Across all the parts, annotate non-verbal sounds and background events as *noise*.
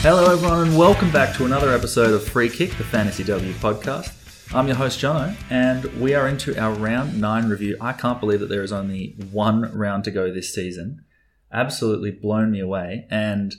Hello, everyone, and welcome back to another episode of Free Kick, the Fantasy W podcast. I'm your host, Jono, and we are into our round nine review. I can't believe that there is only one round to go this season. Absolutely blown me away. And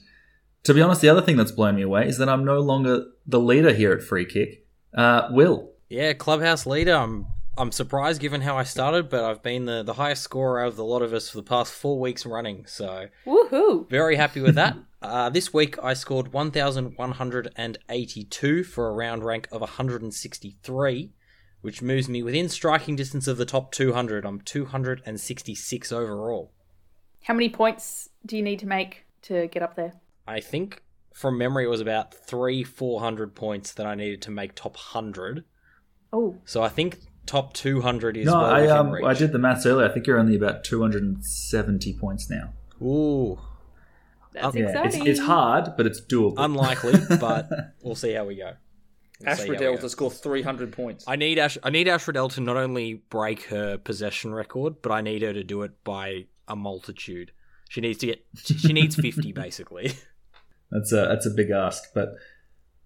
to be honest, the other thing that's blown me away is that I'm no longer the leader here at Free Kick. Uh, Will. Yeah, clubhouse leader. I'm I'm surprised given how I started, but I've been the, the highest scorer out of the lot of us for the past four weeks running. So Woohoo! very happy with that. *laughs* uh, this week I scored 1,182 for a round rank of 163, which moves me within striking distance of the top 200. I'm 266 overall. How many points do you need to make to get up there? I think from memory it was about three, 400 points that I needed to make top 100. Oh, So I think top 200 is No, well I um, reach. I did the maths earlier. I think you're only about 270 points now. Ooh, that's Yeah, Yeah, it's, exciting. it's hard, but it's doable. unlikely, *laughs* but we'll see how we go. We'll Ash see how we Riddell to score 300 points. I need Ash. I need Ash Riddell to not only break her possession record, but I need her to do it by a multitude. She needs to get. She needs fifty *laughs* basically. That's a that's a big ask. But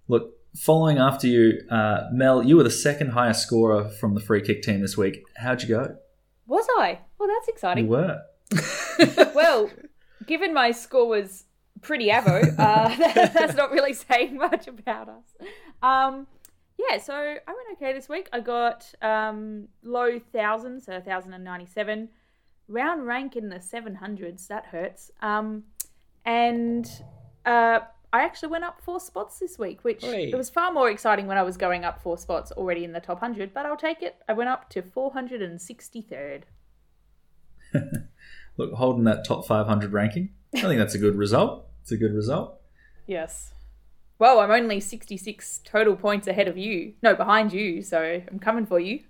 look, following after you, uh, Mel, you were the second highest scorer from the free kick team this week. How'd you go? Was I? Well, that's exciting. You were. *laughs* well, given my score was pretty avo, uh, *laughs* that's not really saying much about us. Um, yeah, so I went okay this week. I got um, low thousand, so thousand and ninety-seven. Round rank in the seven hundreds. That hurts. Um, and uh, I actually went up four spots this week, which Oi. it was far more exciting when I was going up four spots already in the top hundred. But I'll take it. I went up to four hundred and sixty-third. *laughs* Look, holding that top 500 ranking. I think that's a good result. It's a good result. Yes. Well, I'm only 66 total points ahead of you. No, behind you, so I'm coming for you.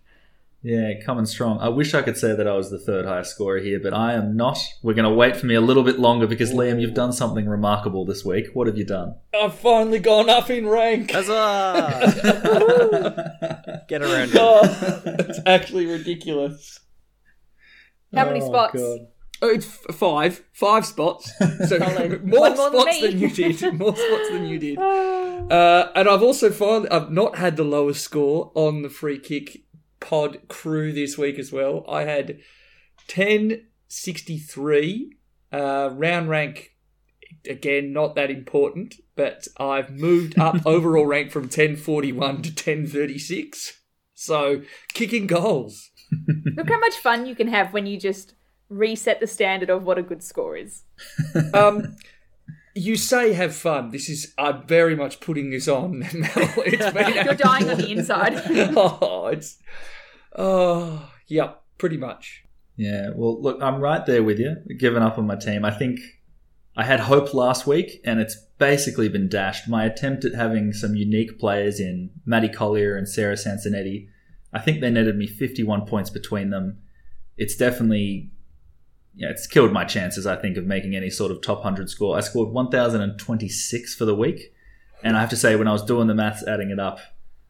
Yeah, coming strong. I wish I could say that I was the third highest scorer here, but I am not. We're going to wait for me a little bit longer because Liam, you've done something remarkable this week. What have you done? I've finally gone up in rank. Huzzah! *laughs* Get around. it. Oh, it's actually ridiculous. How many Oh, spots? God. Oh, it's f- five. Five spots. *laughs* So *laughs* more One more than spots me. than, you did. More spots than you did. *sighs* Uh, and I've also finally, I've not had the lowest score on the free kick pod crew this week as well. I had 1063, uh, round rank, again, not that important, but I've moved up *laughs* overall rank from 1041 to 1036. So, kicking goals. *laughs* Look how much fun you can have when you just reset the standard of what a good score is. Um, you say have fun. This is I'm very much putting this on. *laughs* Mel. It's been *laughs* You're dying on the inside. *laughs* oh, it's oh, yeah, pretty much. Yeah, well, look, I'm right there with you, giving up on my team. I think I had hope last week, and it's basically been dashed. My attempt at having some unique players in Maddie Collier and Sarah Sansonetti, I think they netted me 51 points between them. It's definitely, yeah, it's killed my chances, I think, of making any sort of top 100 score. I scored 1,026 for the week, and I have to say, when I was doing the maths, adding it up,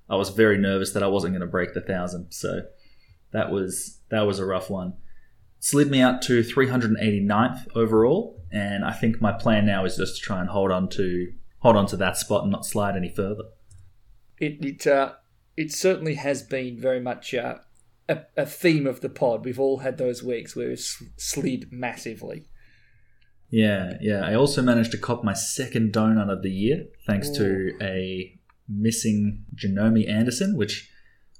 I was very nervous that I wasn't going to break the thousand. So that was that was a rough one slid me out to 389th overall, and I think my plan now is just to try and hold on to hold on to that spot and not slide any further. It it uh, it certainly has been very much uh, a a theme of the pod. We've all had those weeks where it's slid massively. Yeah, yeah. I also managed to cop my second donut of the year thanks to a missing Janome Anderson, which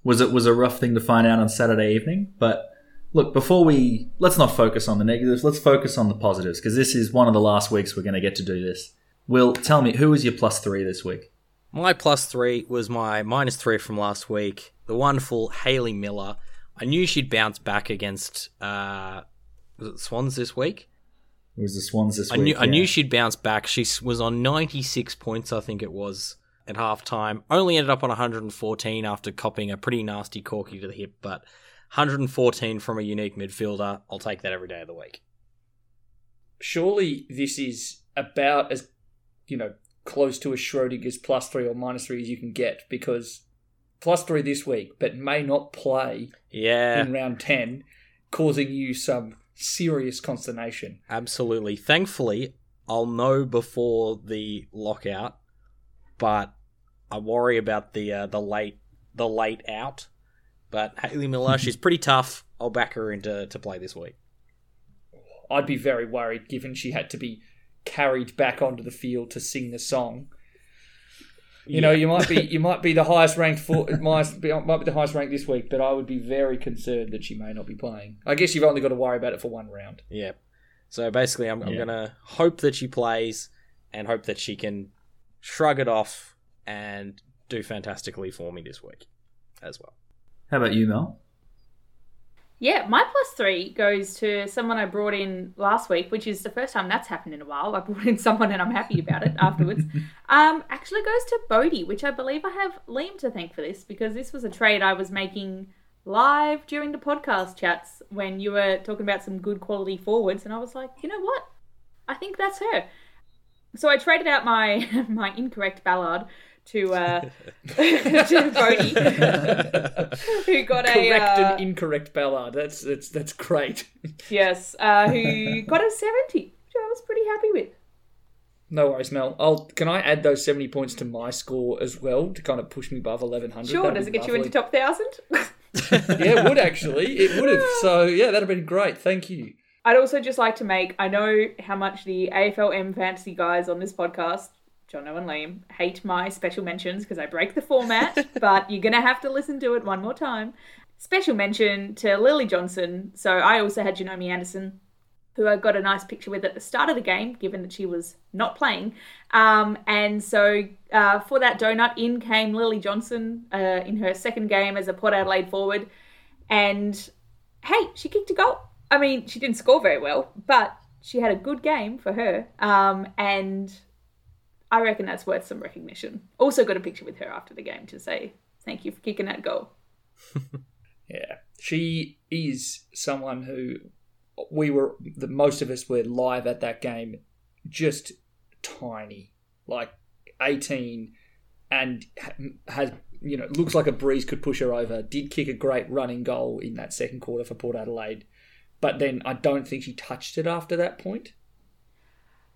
was it was a rough thing to find out on Saturday evening. But look, before we let's not focus on the negatives, let's focus on the positives because this is one of the last weeks we're going to get to do this. Will, tell me who was your plus three this week? My plus three was my minus three from last week. The wonderful Hayley Miller. I knew she'd bounce back against uh, was it Swans this week. It was the Swans this I week. knew I knew she'd bounce back. She was on 96 points, I think it was, at halftime. Only ended up on 114 after copying a pretty nasty corky to the hip, but 114 from a unique midfielder. I'll take that every day of the week. Surely this is about as you know close to a Schrodinger's plus three or minus three as you can get because plus three this week, but may not play Yeah, in round 10, causing you some serious consternation. absolutely. Thankfully, I'll know before the lockout, but I worry about the uh, the late the late out. But Hayley Miller, she's *laughs* pretty tough. I'll back her into to play this week. I'd be very worried given she had to be carried back onto the field to sing the song. You know, you might be you might be the highest ranked for *laughs* might be, might be the highest ranked this week, but I would be very concerned that she may not be playing. I guess you've only got to worry about it for one round. Yeah. So basically, I'm, I'm gonna hope that she plays and hope that she can shrug it off and do fantastically for me this week as well. How about you, Mel? Yeah, my plus three goes to someone I brought in last week, which is the first time that's happened in a while. I brought in *laughs* someone and I'm happy about it afterwards. *laughs* Um, actually goes to Bodie, which I believe I have Liam to thank for this because this was a trade I was making live during the podcast chats when you were talking about some good quality forwards, and I was like, you know what? I think that's her. So I traded out my *laughs* my incorrect Ballard to uh, *laughs* to Bodie, *laughs* who got a Correct uh, and incorrect Ballard. That's that's that's great. *laughs* Yes, uh, who got a 70, which I was pretty happy with. No worries, Mel. I'll can I add those seventy points to my score as well to kind of push me above eleven hundred? Sure, does it get you into top 1,000? yeah, it would actually. It would have. So yeah, that'd have been great. Thank you. I'd also just like to make, I know how much the AFLM fantasy guys on this podcast, Jono and Liam, hate my special mentions because I break the format, *laughs* but you're going to have to listen to it one more time. Special mention to Lily Johnson. So I also had Janome Anderson, who I got a nice picture with at the start of the game, given that she was not playing. Um, and so uh, for that donut, in came Lily Johnson uh, in her second game as a Port Adelaide forward. And hey, she kicked a goal. I mean, she didn't score very well, but she had a good game for her. Um, and I reckon that's worth some recognition. Also, got a picture with her after the game to say thank you for kicking that goal. *laughs* Yeah, she is someone who we were. The most of us were live at that game, just tiny, like eighteen, and has you know looks like a breeze could push her over. Did kick a great running goal in that second quarter for Port Adelaide, but then I don't think she touched it after that point.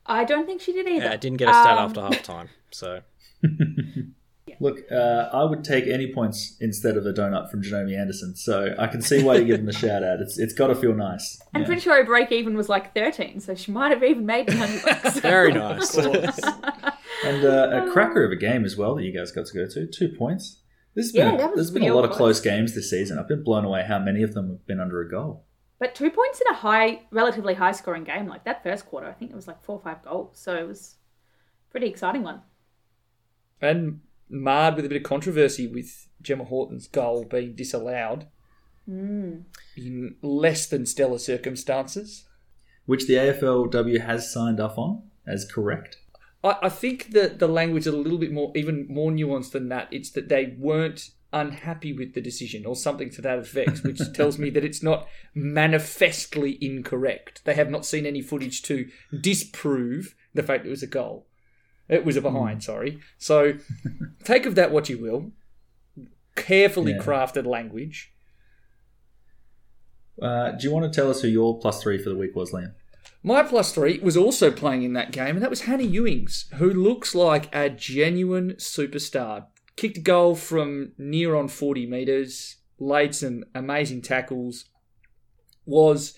I don't think she did either. Yeah, I didn't get a stat Um, after half time. So *laughs* *laughs* Look, uh, I would take any points instead of a donut from Janome Anderson, so I can see why you're giving the shout out. It's it's got to feel nice. I'm Yeah. pretty sure her break even was like 13, so she might have even made 100 bucks. *laughs* very nice. and uh, a cracker of a game as well that you guys got to go to. Two points. This has Yeah, been that a, was there's been a lot of close. close games this season. I've been blown away how many of them have been under a goal. But two points in a high, relatively high scoring game like that first quarter, I think it was like four or five goals. So it was a pretty exciting one. and marred with a bit of controversy with Gemma Houghton's goal being disallowed Mm. in less than stellar circumstances. which the AFLW has signed off on as correct. I, I think that the language is a little bit more, even more nuanced than that. It's that they weren't unhappy with the decision or something to that effect, which *laughs* tells me that it's not manifestly incorrect. They have not seen any footage to disprove the fact it was a goal. It was a behind, sorry. So take of that what you will. Carefully Yeah. crafted language. Uh, do you want to tell us who your plus three for the week was, Liam? My plus three was also playing in that game, and that was Hannah Ewings, who looks like a genuine superstar. Kicked a goal from near on 40 metres, laid some amazing tackles, was,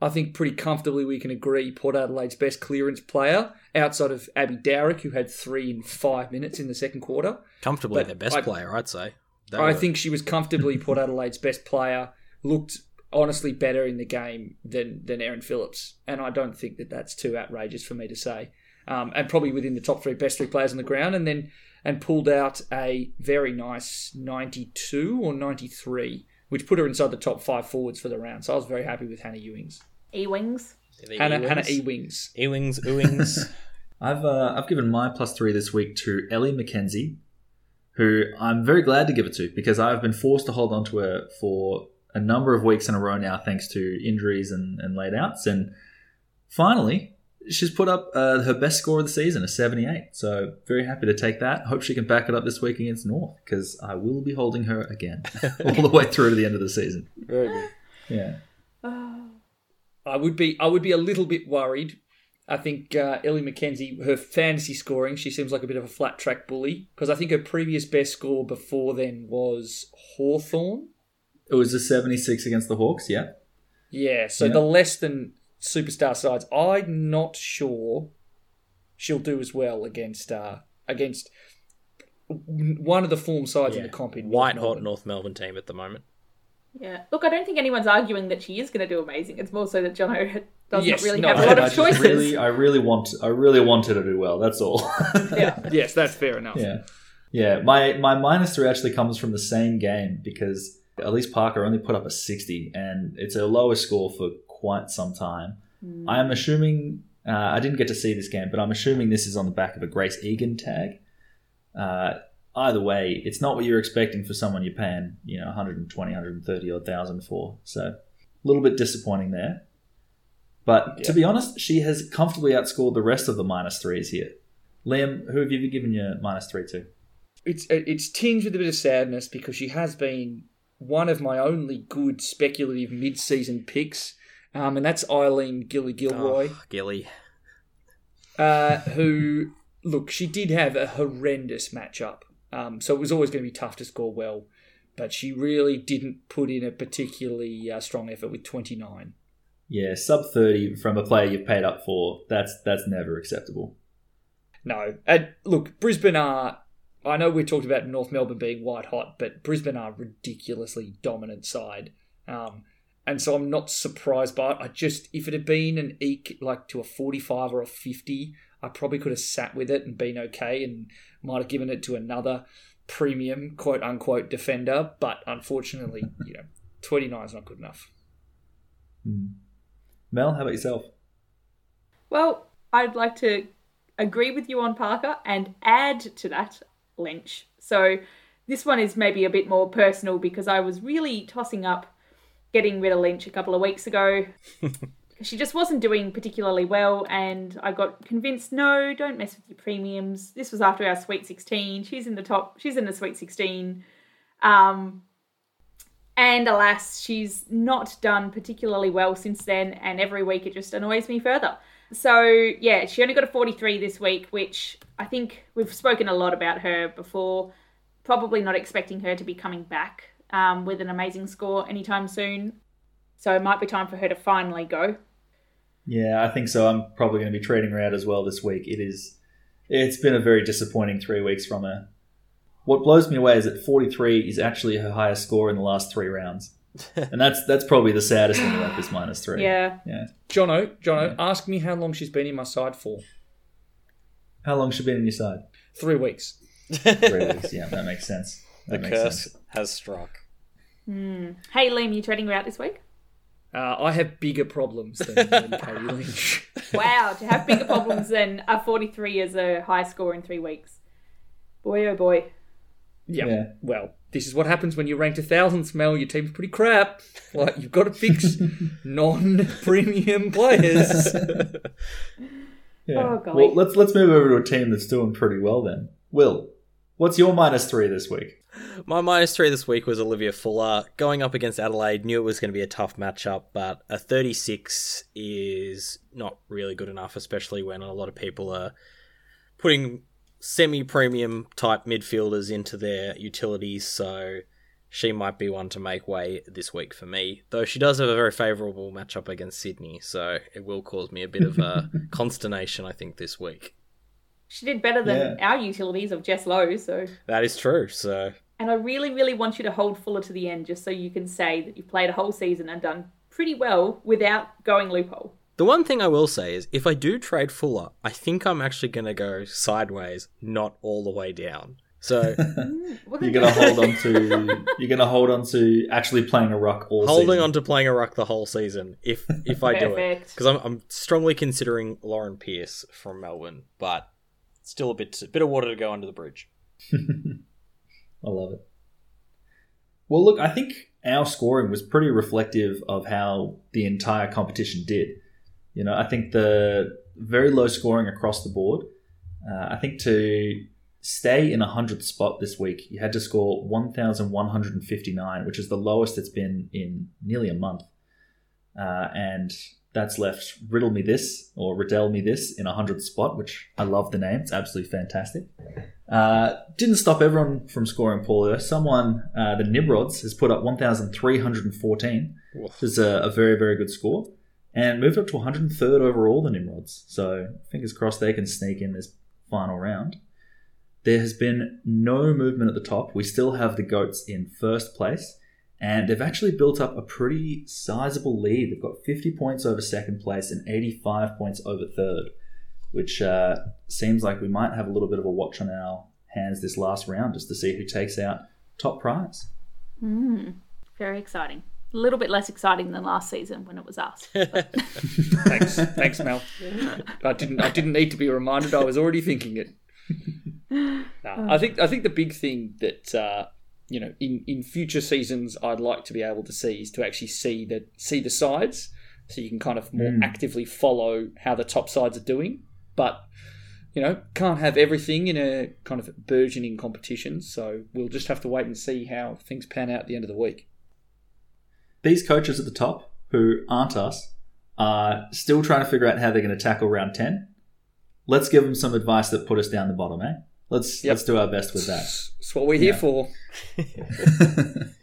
I think, pretty comfortably, we can agree, Port Adelaide's best clearance player, outside of Abby Dowrick, who had three in five minutes in the second quarter. Comfortably But their best I- player, I'd say. They I were- think she was comfortably Port Adelaide's best player. Looked honestly better in the game than than Erin Phillips, and I don't think that that's too outrageous for me to say. Um, and probably within the top three best three players on the ground, and then and pulled out a very nice ninety two or ninety three, which put her inside the top five forwards for the round. So I was very happy with Hannah Ewings, E Wings. the Hannah Ewings. Hannah Ewings. Ewings, Ewings. *laughs* I've uh, I've given my plus three this week to Ellie McKenzie, who I'm very glad to give it to because I've been forced to hold on to her for a number of weeks in a row now, thanks to injuries and, and late outs. And finally, she's put up uh, her best score of the season, a 78. So very happy to take that. Hope she can back it up this week against North because I will be holding her again *laughs* all the way through to the end of the season. Very good. Yeah. I would be I would be a little bit worried. I think uh, Ellie McKenzie, her fantasy scoring, she seems like a bit of a flat track bully because I think her previous best score before then was Hawthorn. It was a 76 against the Hawks, yeah. Yeah, so Yeah. the less than superstar sides, I'm not sure she'll do as well against uh, against one of the form sides in the comp in White North hot Melbourne. North Melbourne team at the moment. Yeah. Look, I don't think anyone's arguing that she is going to do amazing. It's more so that Jono *laughs* doesn't Yes, really no, have a lot I of just choices. really, I really want, I really wanted to do well. That's all. *laughs* Yeah. *laughs* Yes, that's fair enough. Yeah. Yeah. My my minus three actually comes from the same game because Elise Parker only put up a 60 and it's her lowest score for quite some time. I am assuming, uh, I didn't get to see this game, but I'm assuming this is on the back of a Grace Egan tag. Uh, either way, it's not what you're expecting for someone you're paying, you know, 120, 130 odd thousand for. So a little bit disappointing there. But to be honest, she has comfortably outscored the rest of the minus threes here. Liam, who have you given your minus three to? It's it's tinged with a bit of sadness because she has been one of my only good speculative mid-season picks, um, and that's Aileen Gilly Gilroy, Oh, Gilly. uh, who look she did have a horrendous matchup, um, so it was always going to be tough to score well, but she really didn't put in a particularly uh, strong effort with 29. Yeah, sub 30 from a player you've paid up for, that's that's never acceptable. No, and look, Brisbane are. I know we talked about North Melbourne being white hot, but Brisbane are ridiculously dominant side, um, and so I'm not surprised by it. I just, if it had been an eke like to a 45 or a 50, I probably could have sat with it and been okay, and might have given it to another premium quote unquote defender. But unfortunately, *laughs* you know, 29 is not good enough. Hmm. Mel, how about yourself? Well, I'd like to agree with you on Parker and add to that Lynch. So this one is maybe a bit more personal because I was really tossing up getting rid of Lynch a couple of weeks ago. *laughs* she just wasn't doing particularly well, and I got convinced no, don't mess with your premiums. This was after our Sweet 16. She's in the top, she's in the Sweet 16. Um, and alas, she's not done particularly well since then, and every week it just annoys me further. So, yeah, she only got a 43 this week, which I think we've spoken a lot about her before. Probably not expecting her to be coming back um, with an amazing score anytime soon. So, it might be time for her to finally go. Yeah, I think so. I'm probably going to be trading her out as well this week. It is, it's been a very disappointing three weeks from her. What blows me away is that 43 is actually her highest score in the last three rounds, *laughs* and that's that's probably the saddest thing about this minus three. Yeah. yeah. Jono, Jono, ask me how long she's been in my side for. How long she been in your side? Three weeks. Three weeks. Yeah, that makes sense. The That makes curse sense. has struck. Hey, Liam, you trading her out this week? Uh, I have bigger problems than, *laughs* than Katie Lynch. Wow, to have bigger problems than a 43 as a high score in three weeks. Boy, oh boy. Yeah. Yeah. Well, this is what happens when you're ranked a thousand. Smell your team's pretty crap. Like you've got to fix *laughs* non-premium players. Yeah. *laughs* Oh, golly. well, let's let's move over to a team that's doing pretty well then. Will, what's your minus three this week? *laughs* My minus three this week was Olivia Fuller. Going up against Adelaide, knew it was going to be a tough matchup, but a 36 is not really good enough, especially when a lot of people are putting semi premium type midfielders into their utilities. So she might be one to make way this week for me. Though she does have a very favourable matchup against Sydney, so it will cause me a bit of a *laughs* consternation, I think, this week. She did better than our utilities of Jess Lowe, so. That is true, so And I really, really want you to hold Fuller to the end just so you can say that you've played a whole season and done pretty well without going loophole. The one thing I will say is if I do trade Fuller, I think I'm actually going to go sideways, not all the way down. So *laughs* mm, You're gonna hold on to *laughs* you're gonna hold on to actually playing a ruck all holding season. on to playing a ruck the whole season if if I do it because I'm, I'm strongly considering Lauren Pearce from Melbourne, but still a bit bit of water to go under the bridge. *laughs* I love it. Well, look, I think our scoring was pretty reflective of how the entire competition did. You know, I think the very low scoring across the board. Uh, I think to stay in a hundredth spot this week, you had to score one thousand one hundred and fifty nine, which is the lowest it's been in nearly a month. Uh, and that's left Riddle Me This or Riddle Me This in a hundredth spot, which I love the name. It's absolutely fantastic. Uh, didn't stop everyone from scoring poorly. though. Someone, uh, the Nimrods, has put up 1,314, which is a, a very, very good score, and moved up to 103rd overall, the Nimrods. So fingers crossed they can sneak in this final round. There has been no movement at the top. We still have the Goats in first place, and they've actually built up a pretty sizable lead. They've got 50 points over second place and 85 points over third, which uh, seems like we might have a little bit of a watch on our hands this last round just to see who takes out top prize. Mm, very exciting. A little bit less exciting than last season when it was us. *laughs* Thanks, thanks, Mel. I didn't. I didn't need to be reminded. I was already thinking it. *laughs* No, I think. I think the big thing that uh, you know in in future seasons I'd like to be able to see is to actually see the see the sides, so you can kind of more actively follow how the top sides are doing. But you know, can't have everything in a kind of burgeoning competition. So we'll just have to wait and see how things pan out at the end of the week. These coaches at the top, who aren't us, are still trying to figure out how they're going to tackle round 10. Let's give them some advice that put us down the bottom, eh? Let's Yep. let's do our best with that. That's what we're here Yeah. for. *laughs*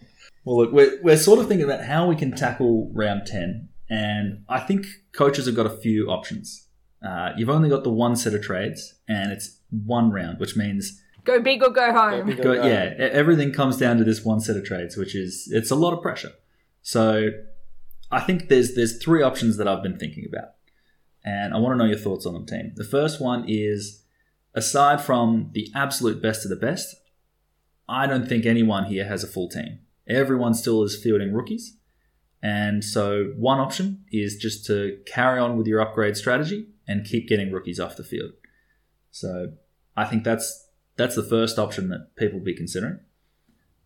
Well, look, we're, we're sort of thinking about how we can tackle round 10, and I think coaches have got a few options. Uh, you've only got the one set of trades, and it's one round, which means go big or go home. big or- go, yeah, everything comes down to this one set of trades, which is it's a lot of pressure. So I think there's there's three options that I've been thinking about, and I want to know your thoughts on them, team. The first one is aside from the absolute best of the best, I don't think anyone here has a full team. Everyone still is fielding rookies. And so one option is just to carry on with your upgrade strategy and keep getting rookies off the field. So I think that's that's the first option that people will be considering.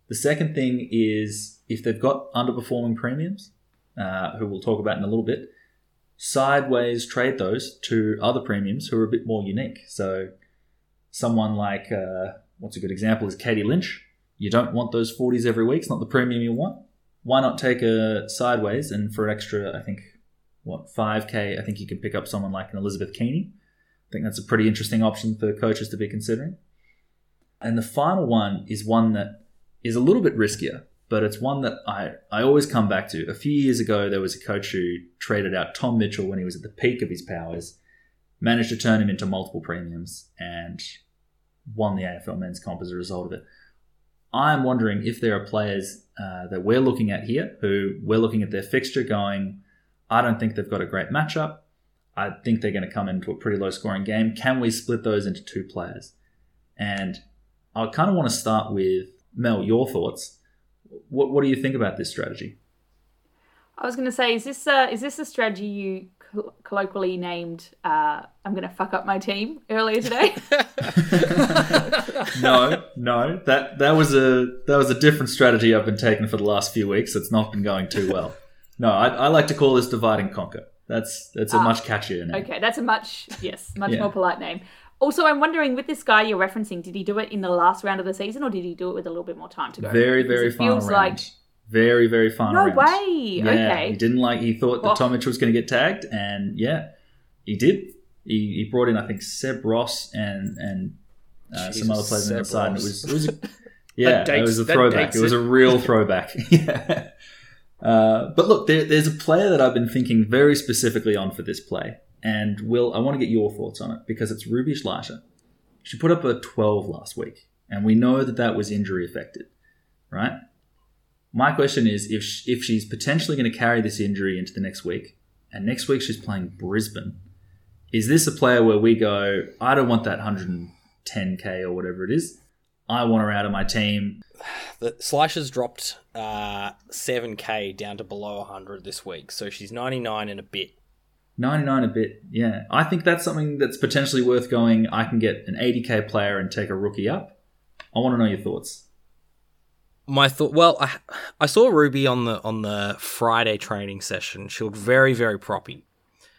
The second thing is if they've got underperforming premiums, uh, who we'll talk about in a little bit, sideways trade those to other premiums who are a bit more unique. So someone like uh, what's a good example is Katie Lynch. You don't want those 40s every week. It's not the premium you want. Why not take a sideways and for an extra, I think, what, 5K, I think you can pick up someone like an Elizabeth Keaney. I think that's a pretty interesting option for coaches to be considering. And the final one is one that is a little bit riskier, but it's one that I, I always come back to. A few years ago, there was a coach who traded out Tom Mitchell when he was at the peak of his powers, managed to turn him into multiple premiums, and won the AFL men's comp as a result of it. I'm wondering if there are players uh, that we're looking at here who we're looking at their fixture going, I don't think they've got a great matchup. I think they're going to come into a pretty low scoring game. Can we split those into two players? And I kind of want to start with Mel, your thoughts. What, what do you think about this strategy? I was going to say, is this uh, is this a strategy you coll- colloquially named uh, "I'm going to fuck up my team" earlier today? *laughs* no, no, that that was a that was a different strategy I've been taking for the last few weeks. It's not been going too well. No, I, I like to call this divide and conquer. That's that's a Ah, much catchier name. okay, that's a much yes, much Yeah. more polite name. Also, I'm wondering with this guy you're referencing, did he do it in the last round of the season, or did he do it with a little bit more time to go? Very very it final feels round. like Very very final no round. way. Yeah, okay, he didn't like. He thought that Oh. Tom Mitchell was going to get tagged, and yeah, he did. He, he brought in I think Seb Ross and and uh, some other players on the side, and it was it was a, *laughs* *laughs* yeah, dates- it was a throwback. dates It was a real *laughs* throwback. yeah. Uh, but look, there, there's a player that I've been thinking very specifically on for this play, and Will, I want to get your thoughts on it because it's Ruby Schleicher. She put up a 12 last week, and we know that that was injury affected, right? My question is if sh- if she's potentially going to carry this injury into the next week, and next week she's playing Brisbane, is this a player where we go, I don't want that 110k or whatever it is. I want her out of my team. The Slasher's dropped uh, 7k down to below 100 this week, so she's 99 and a bit. 99 a bit, yeah. I think that's something that's potentially worth going. I can get an 80k player and take a rookie up. I want to know your thoughts. My thought, well, I, I saw Ruby on the on the Friday training session. She looked very very proppy,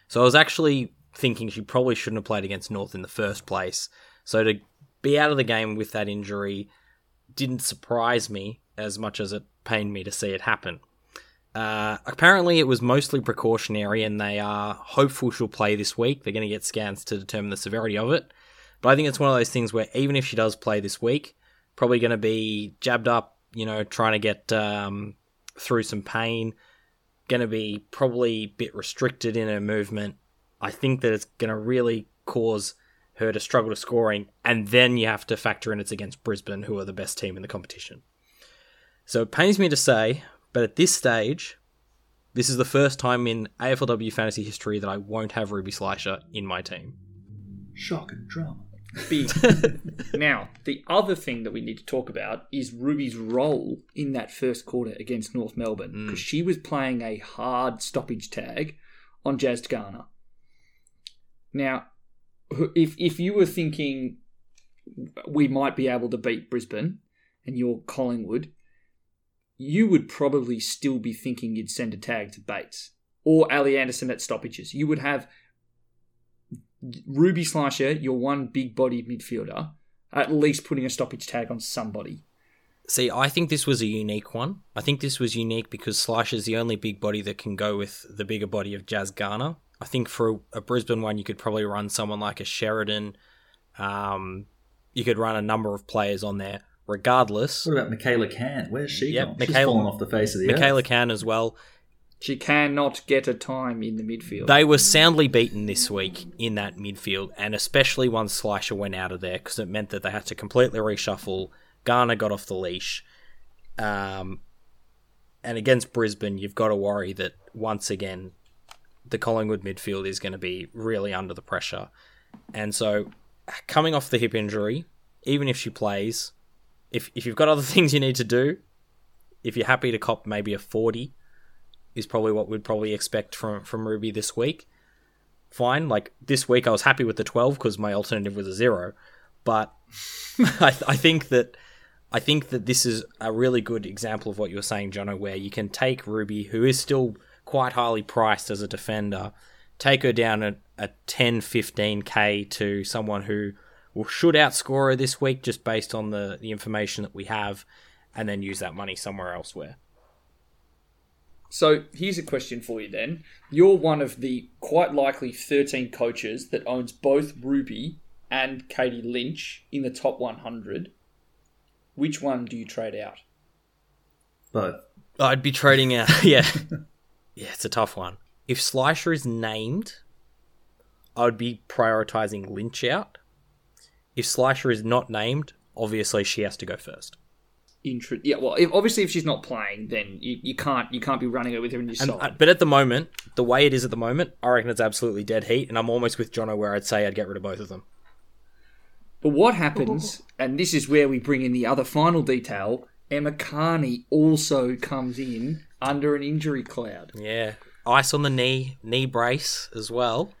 so I was actually thinking she probably shouldn't have played against North in the first place. So to be out of the game with that injury didn't surprise me as much as it pained me to see it happen. Uh, apparently, it was mostly precautionary, and they are hopeful she'll play this week. They're going to get scans to determine the severity of it. But I think it's one of those things where even if she does play this week, probably going to be jabbed up, you know, trying to get um, through some pain, going to be probably a bit restricted in her movement. I think that it's going to really cause her to struggle to scoring, and then you have to factor in it's against Brisbane, who are the best team in the competition. So it pains me to say, but at this stage, this is the first time in AFLW fantasy history that I won't have Ruby Slicer in my team. Shock and drama. Big. *laughs* now, the other thing that we need to talk about is Ruby's role in that first quarter against North Melbourne mm. because she was playing a hard stoppage tag on Jazz Garner. Now, if if you were thinking we might be able to beat Brisbane and you're Collingwood, you would probably still be thinking you'd send a tag to Bates or Ally Anderson at stoppages. You would have Ruby Slasher, your one big bodied midfielder, at least putting a stoppage tag on somebody. See, I think this was a unique one. I think this was unique because Slash is the only big body that can go with the bigger body of Jazz Garner. I think for a Brisbane one, you could probably run someone like a Sheridan. Um, you could run a number of players on there. Regardless, What about Mikala Cann? Where's she Yep, gone? She's Mikala- fallen off the face of the Mikala earth. can as well. She cannot get a time in the midfield. They were soundly beaten this week in that midfield, and especially once Slasher went out of there because it meant that they had to completely reshuffle. Garner got off the leash. Um, and against Brisbane, you've got to worry that once again, the Collingwood midfield is going to be really under the pressure. And so, coming off the hip injury, even if she plays, if, if you've got other *laughs* things you need to do, if you're happy to cop maybe a 40, is probably what we'd probably expect from from Ruby this week. Fine, like this week I was happy with the 12 because my alternative was a zero, but *laughs* I, I think that I think that this is a really good example of what you were saying, Jono, where you can take Ruby, who is still quite highly priced as a defender, take her down at a 10, 15k to someone who will should outscore her this week just based on the, the information that we have, and then use that money somewhere elsewhere. So here's a question for you then. You're one of the quite likely 13 coaches that owns both Ruby and Katie Lynch in the top 100. Which one do you trade out? Both. I'd be trading out. *laughs* Yeah, yeah, it's a tough one. If Slicer is named, I would be prioritizing Lynch out. If Slicer is not named, obviously she has to go first. Intro- yeah, well, if, obviously if she's not playing, then you, you can't you can't be running her with her in your And, side. uh, but at the moment, the way it is at the moment, I reckon it's absolutely dead heat, and I'm almost with Jono where I'd say I'd get rid of both of them. But what happens, and this is where we bring in the other final detail, Emma Kearney also comes in under an injury cloud. Yeah, ice on the knee, knee brace as well.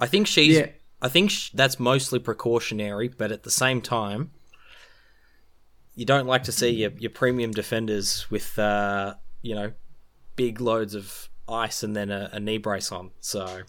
I think she's. Yeah. I think sh- that's mostly precautionary, but at the same time, you don't like to see your, your premium defenders with uh, you know big loads of ice and then a, a knee brace on. So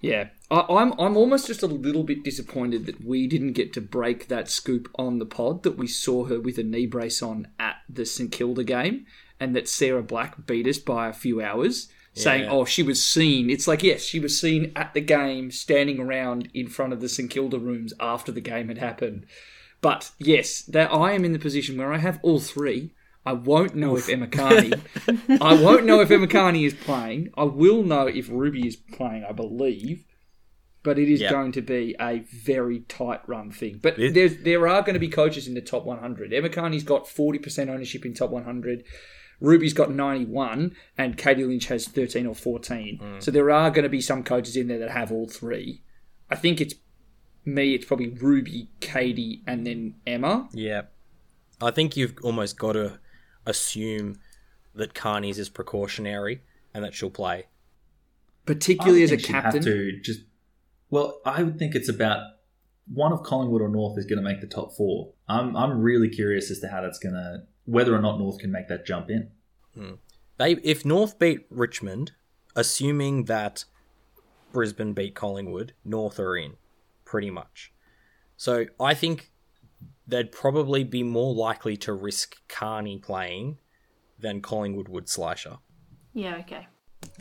Yeah, I, I'm I'm almost just a little bit disappointed that we didn't get to break that scoop on the pod that we saw her with a knee brace on at the St Kilda game, and that Sarah Black beat us by a few hours, saying, "Oh, she was seen." It's like yes, she was seen at the game, standing around in front of the St Kilda rooms after the game had happened. But yes, that I am in the position where I have all three. I won't know if Emma Kearney. *laughs* I won't know if Emma Kearney is playing. I will know if Ruby is playing. I believe, but it is Yeah. going to be a very tight run thing. But It- there's there are going to be coaches in the top 100. Emma Kearney's got 40% ownership in top 100. Ruby's got 91, and Katie Lynch has 13 or 14. Mm. So there are going to be some coaches in there that have all three. I think it's me. It's probably Ruby, Katie, and then Emma. yeah, I think you've almost got to assume that Kearney's is precautionary and that she'll play. Particularly I as a think she'd have captain. to just. Well, I would think it's about one of Collingwood or North is going to make the top four. I'm I'm really curious as to how that's going to whether or not North can make that jump in. Hmm. They if North beat Richmond, assuming that Brisbane beat Collingwood, North are in, pretty much. So I think they'd probably be more likely to risk Kearney playing than Collingwood would Slisher. Yeah, okay.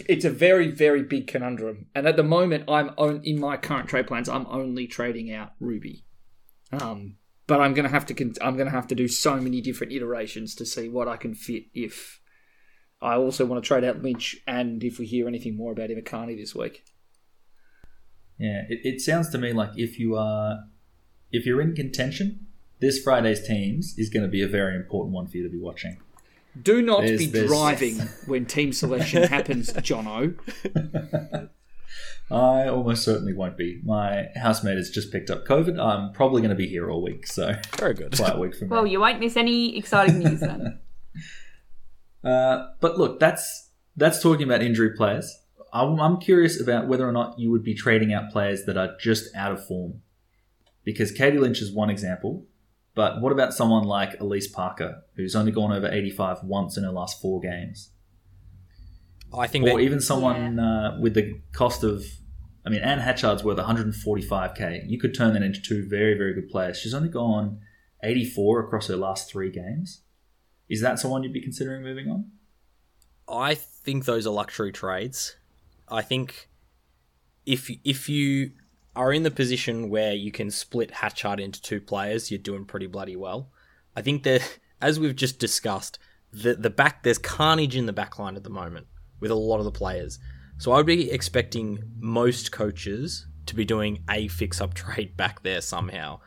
It's a very, very big conundrum. And at the moment, I'm on, in my current trade plans. I'm only trading out Ruby. Um, but I'm gonna have to. Con- I'm gonna have to do so many different iterations to see what I can fit. If I also want to trade out Lynch, and if we hear anything more about Emma Kearney this week. Yeah, it, it sounds to me like if you are if you're in contention, this Friday's teams is going to be a very important one for you to be watching. Do not There's- be there's- driving when team selection *laughs* happens, Jono. I almost certainly won't be. My housemate has just picked up COVID. I'm probably going to be here all week, so Very good. quiet week for me. Well, you won't miss any exciting news then. *laughs* Uh, but look, that's that's talking about injury players. I'm, I'm curious about whether or not you would be trading out players that are just out of form, because Katie Lynch is one example. But what about someone like Elise Parker, who's only gone over 85 once in her last four games, I think or that even someone uh, with the cost of, I mean, Anne Hatchard's worth 145k. You could turn that into two very very good players. She's only gone 84 across her last three games. Is that someone you'd be considering moving on? I think those are luxury trades. I think if if you are in the position where you can split Hatchard into two players, you're doing pretty bloody well. I think that as we've just discussed, the the back there's carnage in the back line at the moment with a lot of the players. So I'd be expecting most coaches to be doing a fix up *laughs* trade back there somehow.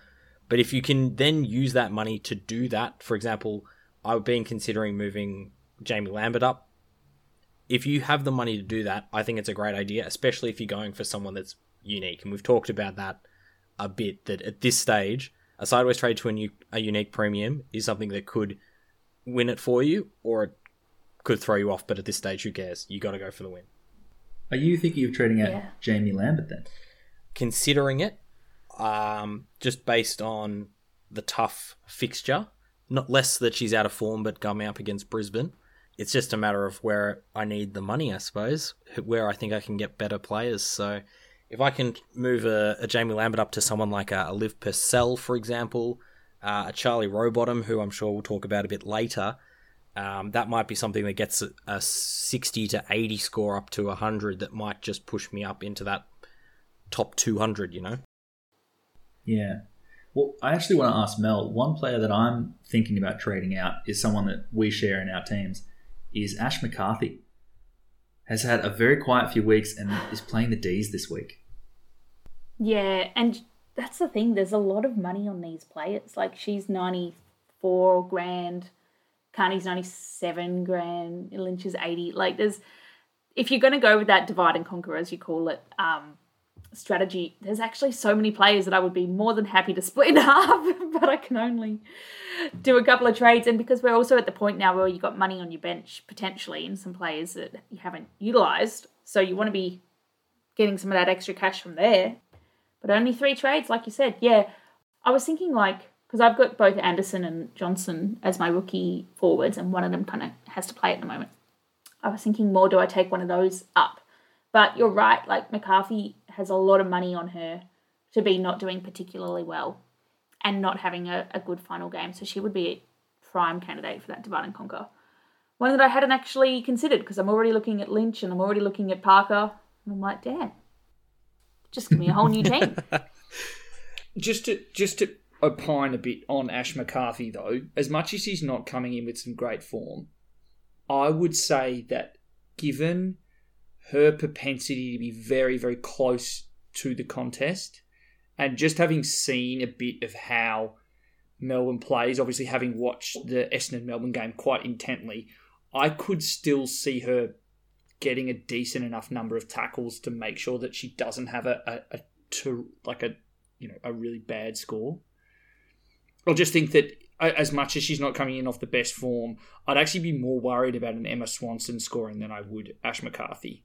But if you can then use that money to do that, for example, I've been considering moving Jaimee Lambert up if you have the money to do that, I think it's a great idea, especially if you're going for someone that's unique. And we've talked about that a bit. That at this stage, a sideways trade to a, new, a unique premium is something that could win it for you, or it could throw you off. But at this stage, who cares? You got to go for the win. Are you thinking of trading out Yeah. Jaimee Lambert then? Considering it, um, just based on the tough fixture, not less that she's out of form, but coming up against Brisbane. It's just a matter of where I need the money, I suppose, where I think I can get better players. So if I can move a, a Jaimee Lambert up to someone like a, a Liv Purcell, for example, uh, a Charlie Rowbottom, who I'm sure we'll talk about a bit later, um, that might be something that gets a, a 60 to 80 score up to 100 that might just push me up into that top 200, you know? Yeah. Well, I actually want to ask Mel. One player that I'm thinking about trading out is someone that we share in our teams. Is Ash McCarthy has had a very quiet few weeks and is playing the D's this week. Yeah, and that's the thing. There's a lot of money on these players. Like she's ninety four grand, Kearney's ninety seven grand, Lynch is eighty. Like there's, if you're going to go with that divide and conquer as you call it, um, strategy, there's actually so many players that I would be more than happy to split in *laughs* half, but I can only do a couple of trades. And because we're also at the point now where you've got money on your bench potentially in some players that you haven't utilized, so you want to be getting some of that extra cash from there. But only three trades, like you said. Yeah, I was thinking like because I've got both Anderson and Johnson as my rookie forwards, and one of them kind of has to play at the moment. I was thinking more, do I take one of those up? But you're right, like McCarthy has a lot of money on her to be not doing particularly well and not having a, a good final game. So she would be a prime candidate for that divide and conquer. One that I hadn't actually considered because I'm already looking at Lynch and I'm already looking at Parker. And I'm like, damn, just give me a whole new team. *laughs* Just to just to opine a bit on Ash McCarthy though, as much as he's not coming in with some great form, I would say that given her propensity to be very, very close to the contest, and just having seen a bit of how Melbourne plays, obviously having watched the Essendon Melbourne game quite intently, I could still see her getting a decent enough number of tackles to make sure that she doesn't have a, a, a to, like a you know a really bad score. I'll just think that as much as she's not coming in off the best form, I'd actually be more worried about an Emma Swanson scoring than I would Ash McCarthy.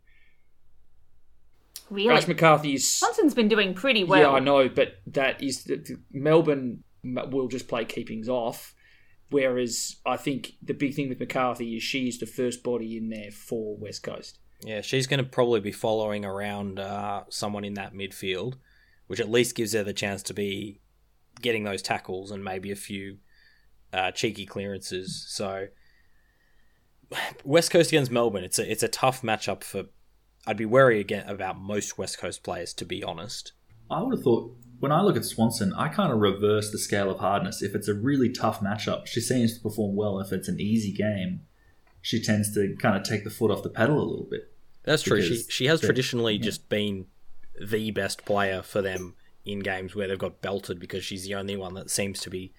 Really? Ash McCarthy is Johnson's been doing pretty well. yeah, I know, but that is the, the- Melbourne will just play keepings off. Whereas I think the big thing with McCarthy is she is the first body in there for West Coast. Yeah, she's going to probably be following around uh, someone in that midfield, which at least gives her the chance to be getting those tackles and maybe a few uh, cheeky clearances. So *sighs* West Coast against Melbourne, it's a it's a tough matchup for. I'd be wary again about most West Coast players, to be honest. I would have thought when I look at Swanson, I kind of reverse the scale of hardness. If it's a really tough matchup, she seems to perform well. If it's an easy game, she tends to kind of take the foot off the pedal a little bit. That's true. She she has the- traditionally yeah. just been the best player for them in games where they've got belted because she's the only one that seems to be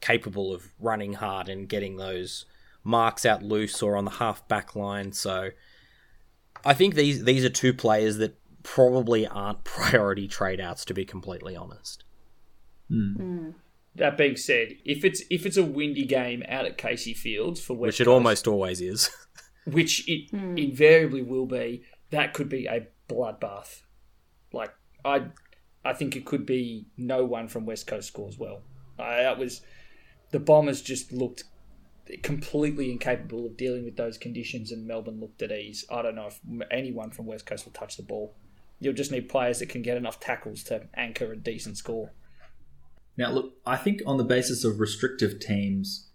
capable of running hard and getting those marks out loose or on the half back line. So I think these these are two players that probably aren't *laughs* priority trade outs to be completely honest. That being said, if it's if it's a windy game out at Casey Fields for West Which it Coast, almost always is. *laughs* which it invariably will be, that could be a bloodbath. Like I, I think it could be no one from West Coast scores well. Uh, that was the Bombers just looked completely incapable of dealing with those conditions, and Melbourne looked at ease. I don't know if anyone from West Coast will touch the ball. You'll just need players that can get enough tackles to anchor a decent score. Now, look, I think on the basis of restrictive teams,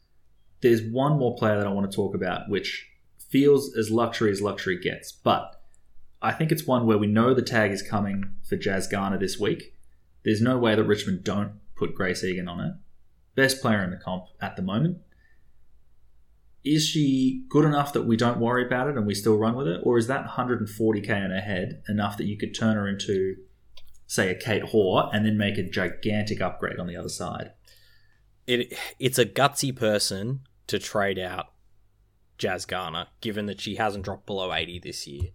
there's one more player that I want to talk about, which feels as luxury as luxury gets. But I think it's one where we know the tag is coming for Jazz Garner this week. There's no way that Richmond don't put Grace Egan on it. Best player in the comp at the moment. Is she good enough that we don't worry about it and we still run with it? Or is that 140k in her head enough that you could turn her into, say, a Kate Hoare and then make a gigantic upgrade on the other side? it it's a gutsy person to trade out Jazz Garner, given that she hasn't dropped below 80 this year.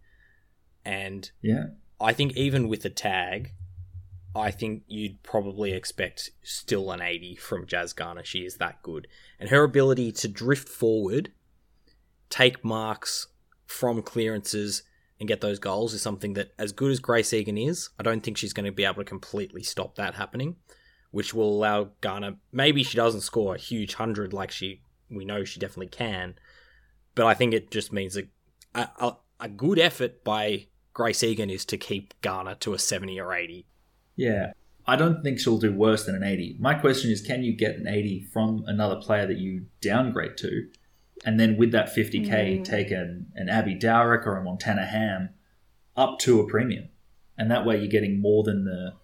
And Yeah. I think even with the tag, I think you'd probably expect still an 80 from Jazz Garner. She is that good. And her ability to drift forward, take marks from clearances, and get those goals is something that, as good as Grace Egan is, I don't think she's going to be able to completely stop that happening, which will allow Garner. Maybe she doesn't score a huge 100 like she we know she definitely can, but I think it just means a, a, a good effort by Grace Egan is to keep Garner to a 70 or 80. Yeah. I don't think she'll do worse than an 80. My question is can you get an 80 from another player that you downgrade to? And then with that 50k, take an, an Abby Dowrick or a Montana Ham up to a premium. And that way you're getting more than the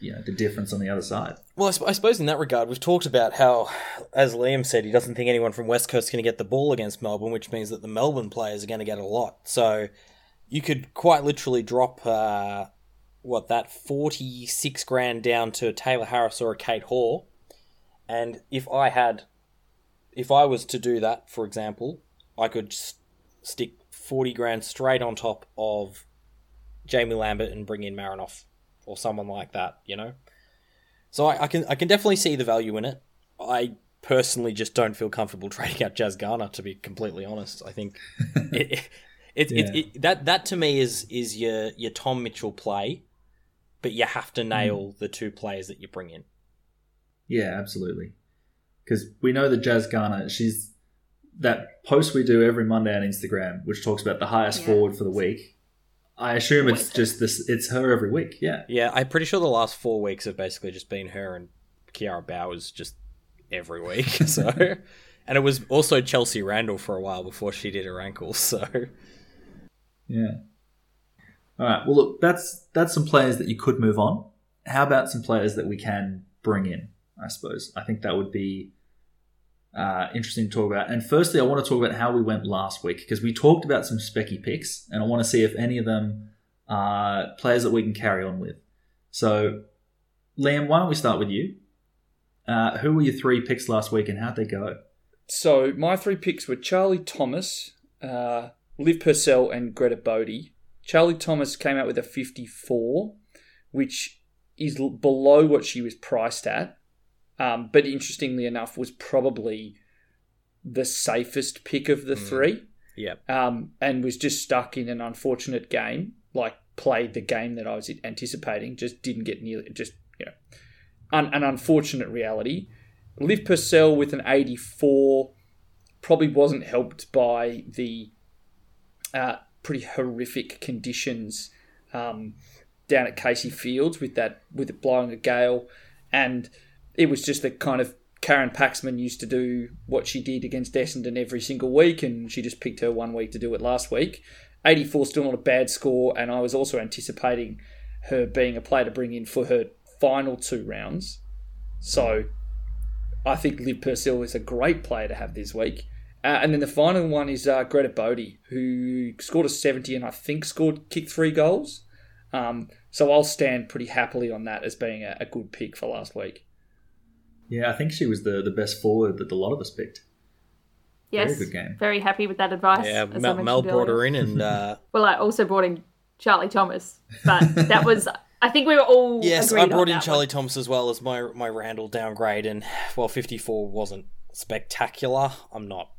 you know the difference on the other side. Well, I, sp- I suppose in that regard, we've talked about how, as Liam said, he doesn't think anyone from West Coast is going to get the ball against Melbourne, which means that the Melbourne players are going to get a lot. So you could quite literally drop, uh, what, that 46 grand down to Taylor Harris or a Kate Hoare. And if I had, if I was to do that, for example, I could stick 40 grand straight on top of Jaimee Lambert and bring in Marinoff or someone like that, you know? So I, I can I can definitely see the value in it. I personally just don't feel comfortable *laughs* trading out Jazz Garner. To be completely honest, I think *laughs* it, it, it, Yeah. it, it that that to me is is your your Tom Mitchell play, but you have to hmm. nail the two players that you bring in. Yeah, absolutely. Because we know that Jazz Garner, she's that post we do every Monday on Instagram, which talks about the highest Yeah. forward for the week. I assume it's just this. It's her every week. Yeah. Yeah, I'm pretty sure the last four weeks have basically just been her and Kiara Bowers just every week. *laughs* So, and it was also Chelsea Randall for a while before she did her ankle. So. Yeah. All right. Well, look, that's that's some players that you could move on. How about some players that we can bring in? I suppose I think that would be uh, interesting to talk about. And firstly, I want to talk about how we went last week because we talked about some specky picks, and I want to see if any of them are players that we can carry on with. So, Liam, why don't we start with you? Uh, who were your three picks last week, and how'd they go? So my three picks were Charlie Thomas, uh, Liv Purcell, and Greta Bodie. Charlie Thomas came out with a 54, which is below what she was priced at, um, but interestingly enough, was probably the safest pick of the Mm. three, Yeah. um, and was just stuck in an unfortunate game. Like played the game that I was anticipating, just didn't get nearly. Just you know, un, an unfortunate reality. Liv Purcell with an 84 probably wasn't helped by the uh, pretty horrific conditions um, down at Casey Fields with that with it blowing a gale, and it was just the kind of Karen Paxman used to do what she did against Essendon every single week, and she just picked her one week to do it last week. 84 still not a bad score, and I was also anticipating her being a player to bring in for her final two rounds. So I think Liv Purcell is a great player to have this week. Uh, and then the final one is uh, Greta Bodie, who scored a 70 and I think scored kick three goals. Um, so I'll stand pretty happily on that as being a, a good pick for last week. Yeah, I think she was the, the best forward that a lot of us picked. Yes, Very good game. Very happy with that advice. Yeah, Mel, Mel brought her in, and uh, *laughs* Well, I also brought in Charlie Thomas, but *laughs* that was. I think we were all. yes, agreed I on brought in Charlie one. Thomas as well as my my Randall downgrade, and well, fifty four wasn't spectacular. I'm not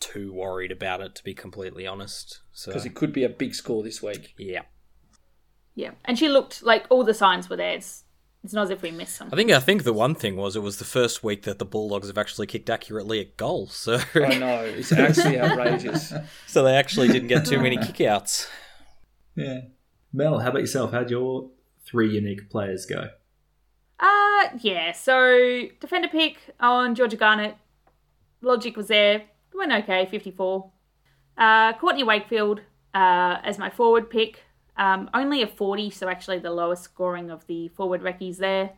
too worried about it, to be completely honest. So Because it could be a big score this week. yeah, Yeah, and she looked like all the signs were there. It's, it's not as if we missed something. I think I think the one thing was it was the first week that the Bulldogs have actually kicked accurately at goal, so I know, it's actually *laughs* outrageous. so they actually didn't get too many kickouts. Yeah. Mel, how about yourself? How'd your three unique players go? Uh, yeah. So defender pick on Georgia Garnett. Logic was there. Went okay, fifty-four. Uh, Courtney Wakefield uh, as my forward pick. Um, only a forty, so actually the lowest scoring of the forward reckies there.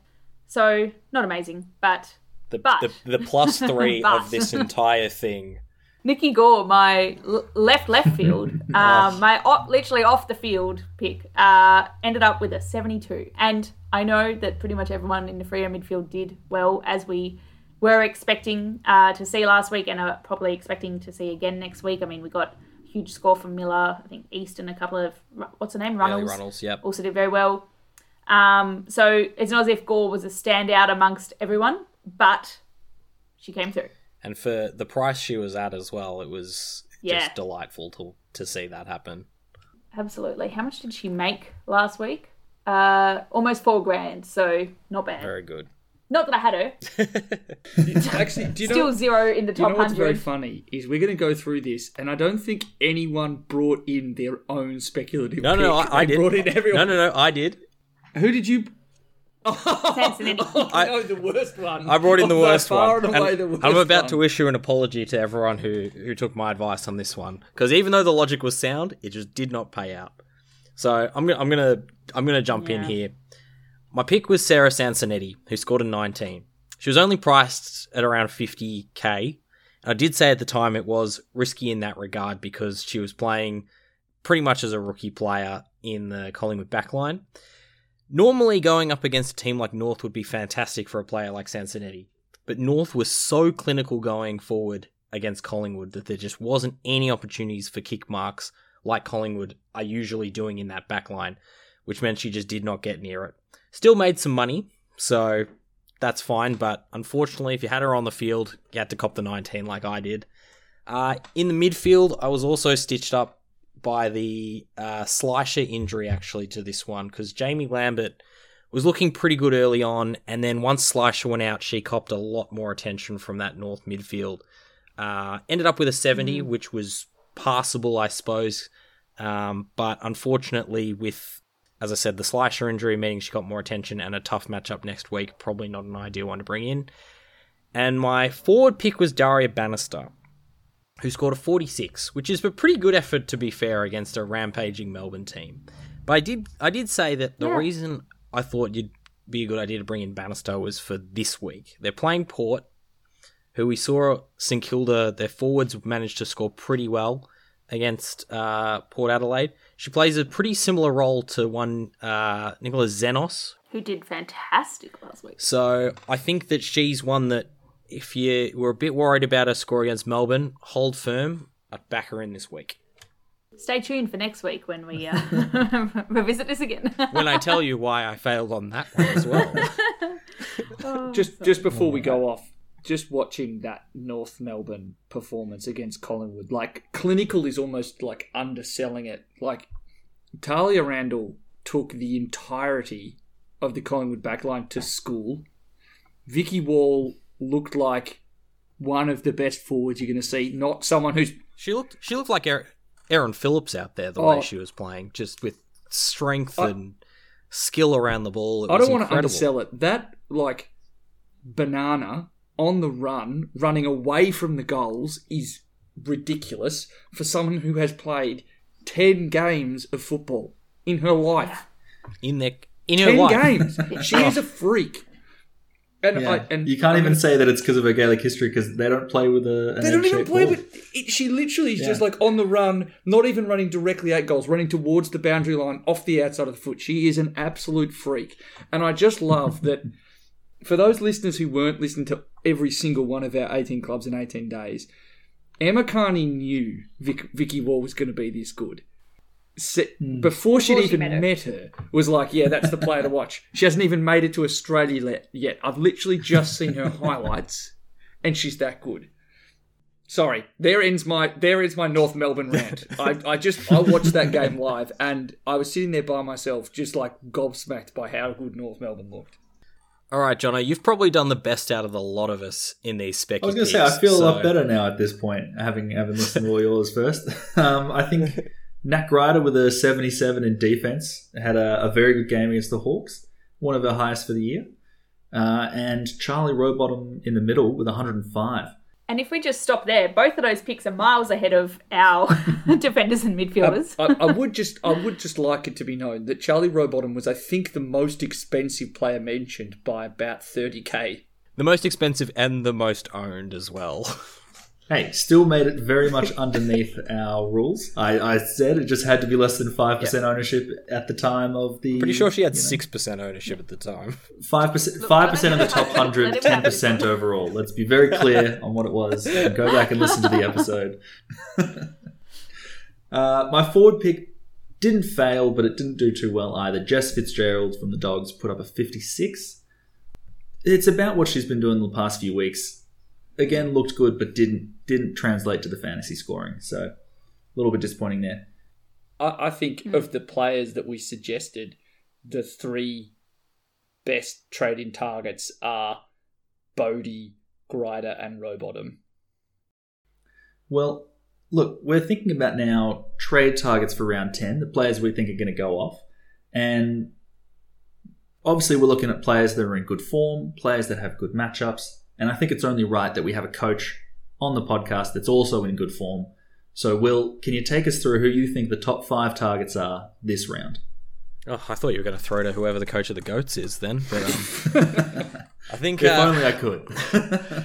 So not amazing, but The But- the, the plus *laughs* three of this entire thing. Nikki Gore, my l- left left *laughs* field, um, my literally off the field pick, uh, ended up with a 72. And I know that pretty much everyone in the Freo midfield did well, as we were expecting uh, to see last week and are probably expecting to see again next week. I mean, we got a huge score from Miller, I think Easton, a couple of, what's her name? Runnels. Runnels, yep. Also did very well. Um, so it's not as if Gore was a standout amongst everyone, but she came through. And for the price she was at as well, it was Yeah. just delightful to to see that happen. Absolutely. How much did she make last week? Uh, almost four grand, so not bad. Very good. Not that I had her. *laughs* Actually, do you Still know? zero in the Do you top know what's very hundred. funny is we're going to go through this, and I don't think anyone brought in their own speculative. No, no, no, pick. I, I did. Brought in everyone. No, no, no, I did. Who did you? Sansonetti. *laughs* Oh, I know the worst one. I brought in the *laughs* By worst far one. and away And the worst I'm about one. to issue an apology to everyone who who took my advice on this one because even though the logic was sound, it just did not pay out. So I'm gonna I'm gonna I'm gonna jump in here. My pick was Sarah Sansonetti, who scored a 19. She was only priced at around 50k. I did say at the time it was risky in that regard because she was playing pretty much as a rookie player in the Collingwood backline. Normally, going up against a team like North would be fantastic for a player like Sansonetti, but North was so clinical going forward against Collingwood that there just wasn't any opportunities for kick marks like Collingwood are usually doing in that backline, which meant she just did not get near it. Still made some money, so that's fine, but unfortunately, if you had her on the field, you had to cop the 19 like I did. Uh, in the midfield, I was also stitched up by the uh, Schleicher injury actually to this one because Jaimee Lambert was looking pretty good early on, and then once Schleicher went out, she copped a lot more attention from that North midfield. Uh, ended up with a 70, which was passable, I suppose, um, but unfortunately, with as I said, the Schleicher injury meaning she got more attention and a tough matchup next week, probably not an ideal one to bring in. And my forward pick was Daria Bannister who scored a 46, which is a pretty good effort to be fair against a rampaging Melbourne team. But I did I did say that the Yeah. reason I thought you'd be a good idea to bring in Bannister was for this week. They're playing Port, who we saw St Kilda, their forwards managed to score pretty well against uh, Port Adelaide. She plays a pretty similar role to one uh, Nicola Xenos, Who did fantastic last week. so I think that she's one that if you were a bit worried about her score against Melbourne, hold firm. I'd back her in this week. Stay tuned for next week when we uh, *laughs* *laughs* revisit this again. *laughs* When I tell you why I failed on that one as well. just just before we go off, just watching that North Melbourne performance against Collingwood, like clinical is almost like underselling it. Like Tahlia Randall took the entirety of the Collingwood backline to school. Vikki Wall looked like one of the best forwards you're going to see, not someone who's She looked she looked like er-, Erin Phillips out there the oh. way Oh. she was playing, just with strength I- and skill around the ball. It I don't want to undersell it. That like banana on the run, running away from the goals, is ridiculous for someone who has played ten games of football in her life. in their in her Ten life. games. *laughs* She is a freak. And, Yeah. I, and you can't I'm even say that it's because of her Gaelic history because they don't play with a. They don't even play, ball. but it, she literally is just like on the run, not even running directly at goals, running towards the boundary line off the outside of the foot. She is an absolute freak. And I just love that *laughs* for those listeners who weren't listening to every single one of our 18 clubs in 18 days, Emma Kearney knew Vic, Vikki Wall was going to be this good. Se- hmm. Before she'd Before she even met her. met her, was like, yeah, that's the player to watch. She hasn't even made it to Australia yet. I've literally just seen her *laughs* highlights, and she's that good. Sorry, there ends my there ends my North Melbourne rant. *laughs* I, I just I watched that game live, and I was sitting there by myself, just like gobsmacked by how good North Melbourne looked. All right, Jono, you've probably done the best out of the lot of us in these specky I was going to say, I feel a lot better now at this point, having having listened to all yours first. *laughs* Um, I think Nat Grider with a 77 in defense had a, a very good game against the Hawks, one of her highest for the year. Uh, and Charlie Rowbottom in the middle with 105. And if we just stop there, both of those picks are miles ahead of our *laughs* defenders and midfielders. I, I would just I would just like it to be known that Charlie Rowbottom was I think the most expensive player mentioned by about 30k. The most expensive and the most owned as well. *laughs* Hey, still made it very much underneath our rules. I, I said it just had to be less than 5% ownership at the time of the. Pretty sure she had you know, six percent ownership at the time. Five percent, five percent of the top Let hundred, 10% overall. Let's be very clear on what it was. And go back and listen to the episode. *laughs* uh, my forward pick didn't fail, but it didn't do too well either. Jess Fitzgerald from the Dogs put up a fifty-six. It's about what she's been doing the past few weeks. Again, looked good, but didn't didn't translate to the fantasy scoring. So a little bit disappointing there. I, I think hmm. of the players that we suggested, the three best trade-in targets are Bodie, Grider, and Rowbottom. Well, look, we're thinking about now trade targets for round 10, the players we think are going to go off. And obviously, we're looking at players that are in good form, players that have good matchups. And I think it's only right that we have a coach on the podcast that's also in good form. So, Will, can you take us through who you think the top five targets are this round? Oh, I thought you were going to throw to whoever the coach of the goats is then, but um, *laughs* I think If uh, only I could. *laughs*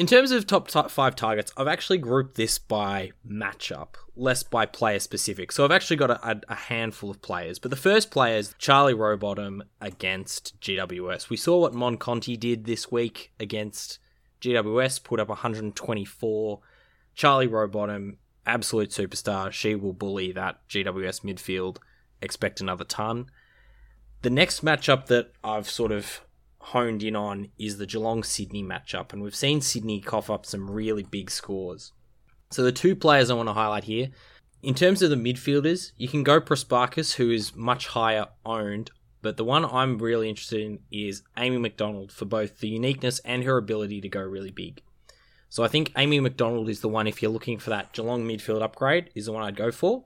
in terms of top, top five targets, I've actually grouped this by matchup, less by player specific. So I've actually got a, a, a handful of players. But the first player is Charlie Rowbottom against GWS. We saw what Mon Conti did this week against GWS, put up 124. Charlie Rowbottom, absolute superstar. She will bully that GWS midfield. Expect another ton. The next matchup that I've sort of honed in on is the Geelong Sydney matchup, and we've seen Sydney cough up some really big scores. So the two players I want to highlight here, in terms of the midfielders, you can go Prespakis, who is much higher owned, but the one I'm really interested in is Amy McDonald for both the uniqueness and her ability to go really big. So I think Amy McDonald is the one if you're looking for that Geelong midfield upgrade, is the one I'd go for.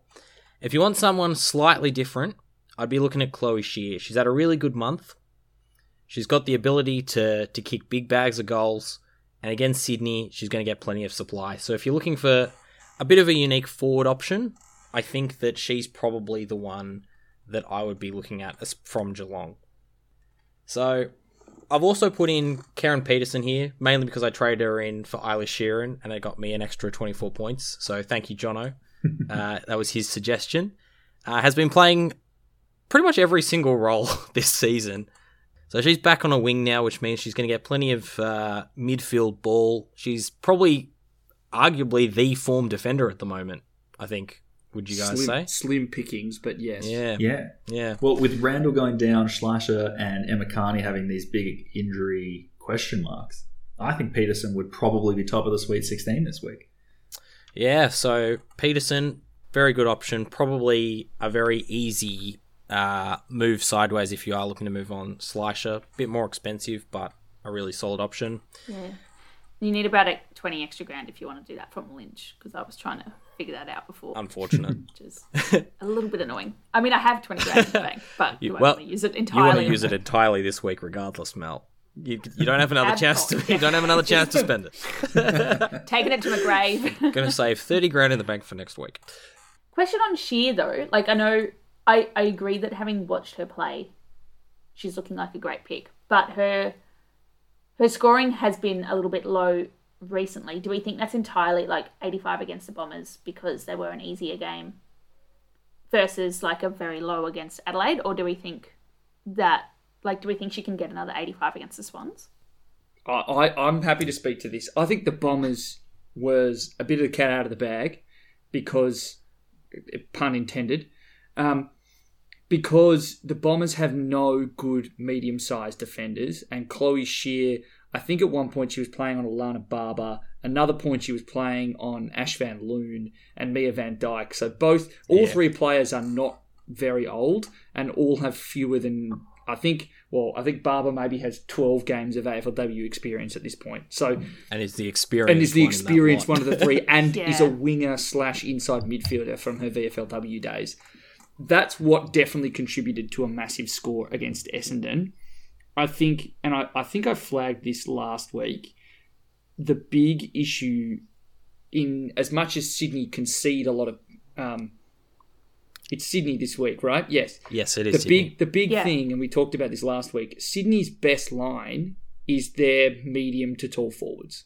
If you want someone slightly different, I'd be looking at Chloe Scheer. She's had a really good month. She's got the ability to to kick big bags of goals, and against Sydney, she's going to get plenty of supply. So if you're looking for a bit of a unique forward option, I think that she's probably the one that I would be looking at from Geelong. So I've also put in Kerryn Peterson here, mainly because I traded her in for Eilish Sheerin, and it got me an extra 24 points. So thank you, Jono. *laughs* uh, that was his suggestion. Uh, has been playing pretty much every single role *laughs* this season. So she's back on a wing now, which means she's going to get plenty of uh, midfield ball. She's probably, arguably, the form defender at the moment. I think. Would you guys slim, say? slim pickings, but yes. Yeah, yeah. yeah. Well, with Randall going down, Schleicher and Emma Kearney having these big injury question marks, I think Peterson would probably be top of the Sweet 16 this week. Yeah, so Peterson, very good option. Probably a very easy uh, move sideways if you are looking to move on. Schleicher, bit more expensive, but a really solid option. Yeah. You need about a 20 extra grand if you want to do that from Lynch, because I was trying to figure that out before, Unfortunate. *laughs* which is a little bit annoying. I mean, I have 20 grand in the bank, *laughs* but You- well, want to use it entirely. you want to use it entirely this week, regardless, Mel. You, you don't have another chance to you don't have another chance to spend it. *laughs* Taking it to my grave. Gonna save thirty grand in the bank for next week. Question on Scheer though, like I know I, I agree that having watched her play, she's looking like a great pick. But her her scoring has been a little bit low recently. Do we think that's entirely like 85 against the Bombers because they were an easier game versus like a very low against Adelaide? Or do we think that like do we think she can get another 85 against the Swans? I, I, I'm happy to speak to this. I think the Bombers was a bit of the cat out of the bag because, pun intended, um, because the Bombers have no good medium sized defenders. And Chloe Scheer, I think at one point she was playing on Alana Barba. Another point she was playing on Ash Van Loon and Mia Van Dyke. So both, all Yeah. three players are not very old and all have fewer than I think. Well, I think Barba maybe has twelve games of AFLW experience at this point. So And is the experience and is the one in that experienced lot. one of the three, *laughs* and is a winger slash inside midfielder from her VFLW days. That's what definitely contributed to a massive score against Essendon. I think, and I, I think I flagged this last week. The big issue in as much as Sydney concede a lot of, um, it's Sydney this week, right? Yes Yes, it is. the. Sydney. big the big Yeah. thing, and we talked about this last week. Sydney's best line is their medium to tall forwards.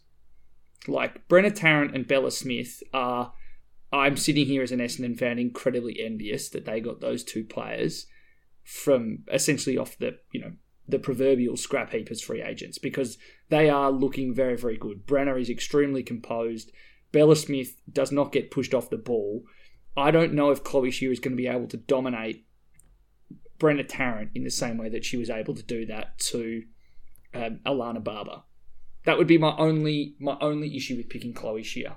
Like Brenna Tarrant and Bella Smith are. I'm sitting here as an Essendon fan, incredibly envious that they got those two players from essentially off the you know the proverbial scrap heap as free agents because they are looking very very good. Brenna is extremely composed. Bella Smith does not get pushed off the ball. I don't know if Chloe Scheer is going to be able to dominate Brenna Tarrant in the same way that she was able to do that to um, Alana Barba. That would be my only my only issue with picking Chloe Scheer.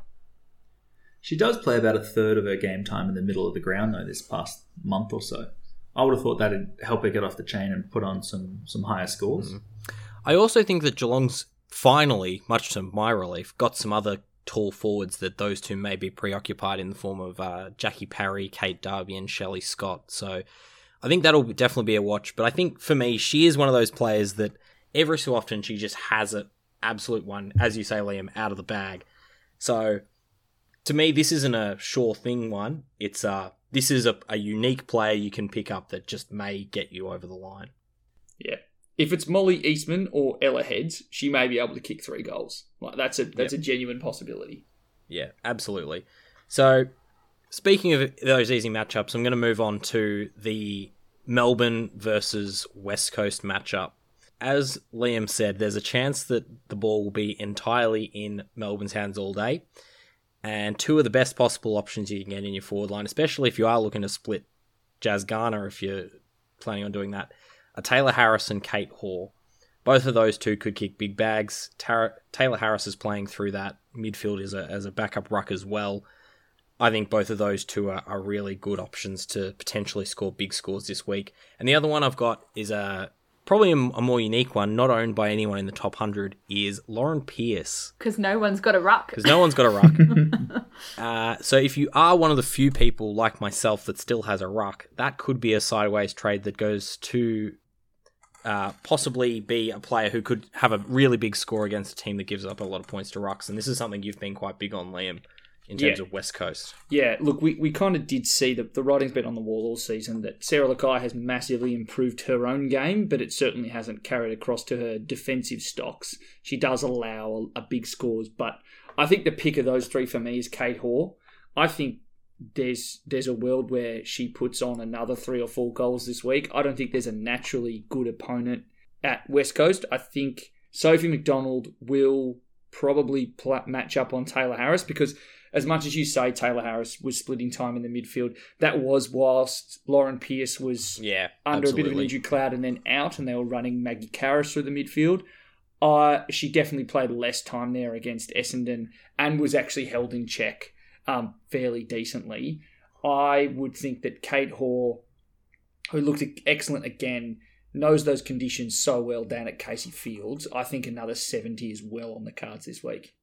She does play about a third of her game time in the middle of the ground though this past month or so. I would have thought that'd help her get off the chain and put on some some higher scores. I also think that Geelong's finally, much to my relief, got some other tall forwards that those two may be preoccupied in the form of uh, Jackie Parry, Kate Darby, and Shelley Scott. So I think that'll definitely be a watch. But I think for me, she is one of those players that every so often she just has an absolute one, as you say, Liam, out of the bag. So to me, this isn't a sure thing one. It's uh, this is a, a unique player you can pick up that just may get you over the line. Yeah. If it's Molly Eastman or Ella Heads, she may be able to kick three goals. Like that's a that's a genuine possibility. Yeah, absolutely. So, speaking of those easy matchups, I'm going to move on to the Melbourne versus West Coast matchup. As Liam said, there's a chance that the ball will be entirely in Melbourne's hands all day. And two of the best possible options you can get in your forward line, especially if you are looking to split Jazz Garner, if you're planning on doing that, are Taylor Harris and Kate Hoare. Both of those two could kick big bags. Tar- Taylor Harris is playing through that midfield as a, as a backup ruck as well. I think both of those two are, are really good options to potentially score big scores this week. And the other one I've got is a probably a, a more unique one, not owned by anyone in the top 100, is Lauren Pearce Because no one's got a ruck. because no one's got a ruck. *laughs* uh, so if you are one of the few people like myself that still has a ruck, that could be a sideways trade that goes to uh, possibly be a player who could have a really big score against a team that gives up a lot of points to rucks. And this is something you've been quite big on, Liam, in terms Yeah. of West Coast. Yeah, look, we, we kind of did see that the writing's been on the wall all season that Sarah Lakay has massively improved her own game, but it certainly hasn't carried across to her defensive stocks. She does allow a, a big scores, but I think the pick of those three for me is Kate Hoare. I think there's there's a world where she puts on another three or four goals this week. I don't think there's a naturally good opponent at West Coast. I think Sophie McDonald will probably match up on Taylor Harris because as much as you say Taylor Harris was splitting time in the midfield, that was whilst Lauren Pearce was Yeah, under a bit of an injury cloud and then out, and they were running Maggie Caris through the midfield. Uh, she definitely played less time there against Essendon and was actually held in check um, fairly decently. I would think that Kate Hoare, who looked excellent again, knows those conditions so well down at Casey Fields. I think another 70 is well on the cards this week.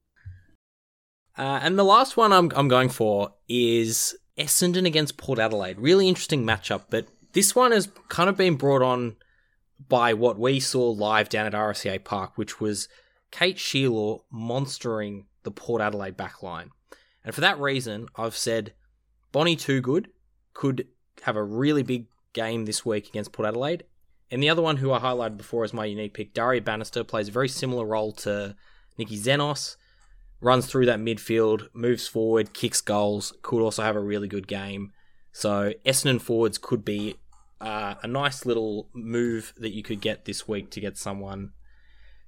Uh, and the last one I'm, I'm going for is Essendon against Port Adelaide. Really interesting matchup, but this one has kind of been brought on by what we saw live down at RSEA Park, which was Kate Shierlaw monstering the Port Adelaide backline. And for that reason, I've said Bonnie Toogood could have a really big game this week against Port Adelaide. And the other one who I highlighted before as my unique pick, Daria Bannister, plays a very similar role to Nikki Xenos. Runs through that midfield, moves forward, kicks goals, could also have a really good game. So Essendon forwards could be uh, a nice little move that you could get this week to get someone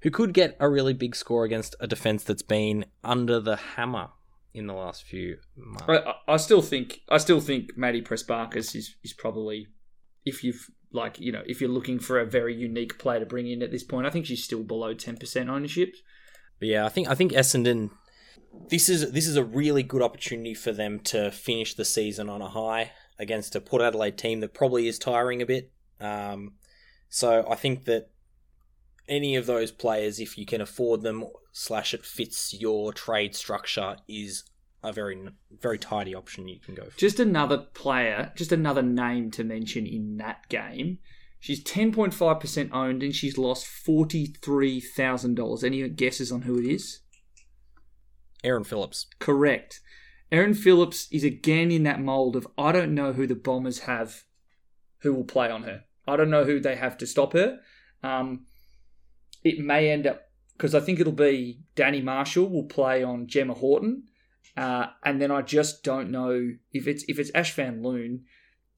who could get a really big score against a defense that's been under the hammer in the last few months. I, I still think I still think Maddie Prespakis is is probably if you've like you know if you're looking for a very unique player to bring in at this point, I think she's still below ten percent ownership. But yeah, I think I think Essendon. This is this is a really good opportunity for them to finish the season on a high against a Port Adelaide team that probably is tiring a bit. Um, so I think that any of those players, if you can afford them, slash it fits your trade structure, is a very very tidy option you can go for. Just another player, just another name to mention in that game. She's ten point five percent owned, and she's lost forty three thousand dollars. Any guesses on who it is? Erin Phillips. Correct. Erin Phillips is again in that mold of I don't know who the Bombers have who will play on her. I don't know who they have to stop her. Um, it may end up because I think it'll be Danny Marshall will play on Gemma Houghton, uh, and then I just don't know if it's if it's Ash Van Loon.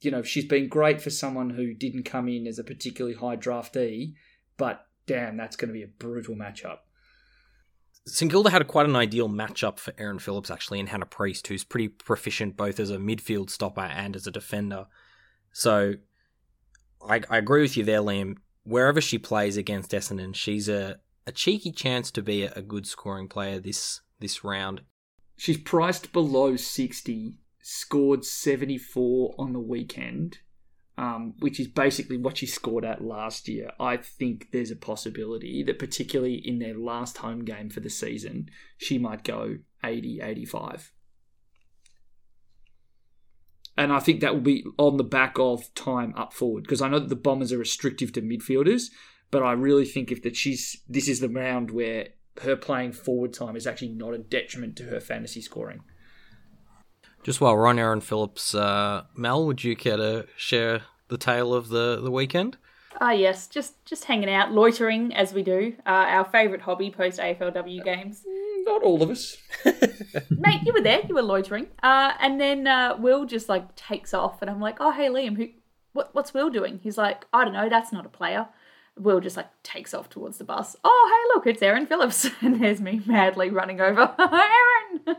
You know, she's been great for someone who didn't come in as a particularly high draftee, but damn, that's going to be a brutal matchup. St Kilda had a, quite an ideal matchup for Erin Phillips actually, and Hannah Priest, who's pretty proficient both as a midfield stopper and as a defender. So I, I agree with you there, Liam. Wherever she plays against Essendon, she's a, a cheeky chance to be a, a good scoring player this this round. She's priced below 60, scored 74 on the weekend, um, which is basically what she scored at last year. I think there's a possibility that, particularly in their last home game for the season, she might go 80, 85. And I think that will be on the back of time up forward because I know that the Bombers are restrictive to midfielders, but I really think if that she's this is the round where her playing forward time is actually not a detriment to her fantasy scoring. Just while we're on Erin Phillips, uh, Mel, would you care to share the tale of the, the weekend? Ah, yes, just just hanging out, loitering as we do. Uh, our favourite hobby post AFLW games. Not all of us. *laughs* Mate, you were there. You were loitering. Uh, and then uh, Will just like takes off, and I'm like, "Oh, hey, Liam, who? What, what's Will doing?" He's like, "I don't know. That's not a player." Will just like takes off towards the bus. Oh, hey, look, it's Erin Phillips, *laughs* and there's me madly running over. *laughs* Erin.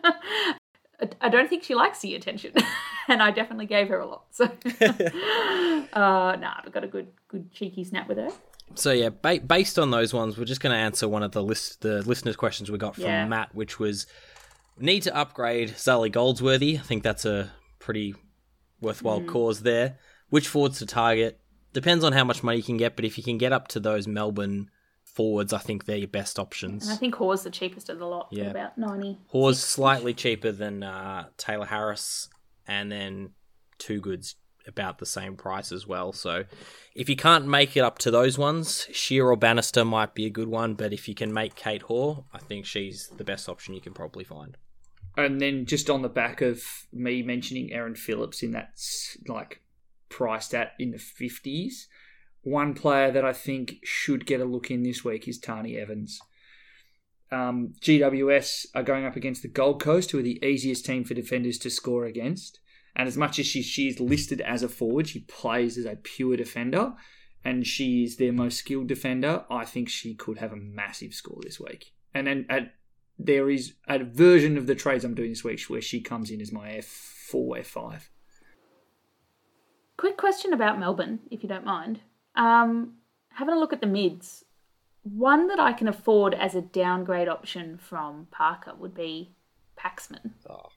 I don't think she likes the attention, *laughs* and I definitely gave her a lot. So, *laughs* uh, nah, but got a good, good cheeky snap with her. So yeah, ba- based on those ones, we're just going to answer one of the list the listeners' questions we got from Yeah. Matt, which was need to upgrade Sally Goldsworthy. I think that's a pretty worthwhile cause there. Which forwards to target depends on how much money you can get, but if you can get up to those Melbourne forwards, I think they're your best options. And I think Hoare's the cheapest of the lot, for Yeah. about ninety. Hoare's slightly cheaper than uh, Taylor Harris, and then Toogood's about the same price as well. So if you can't make it up to those ones, Scheer or Bannister might be a good one. But if you can make Kate Hoare, I think she's the best option you can probably find. And then just on the back of me mentioning Erin Phillips in that like priced at in the fifties, one player that I think should get a look in this week is Tarni Evans. Um, GWS are going up against the Gold Coast, who are the easiest team for defenders to score against. And as much as she, she is listed as a forward, she plays as a pure defender, and she is their most skilled defender. I think she could have a massive score this week. And then at there is a version of the trades I'm doing this week where she comes in as my F4, F5. Quick question about Melbourne, if you don't mind. Um, having a look at the mids, one that I can afford as a downgrade option from Parker would be Paxman. Oh,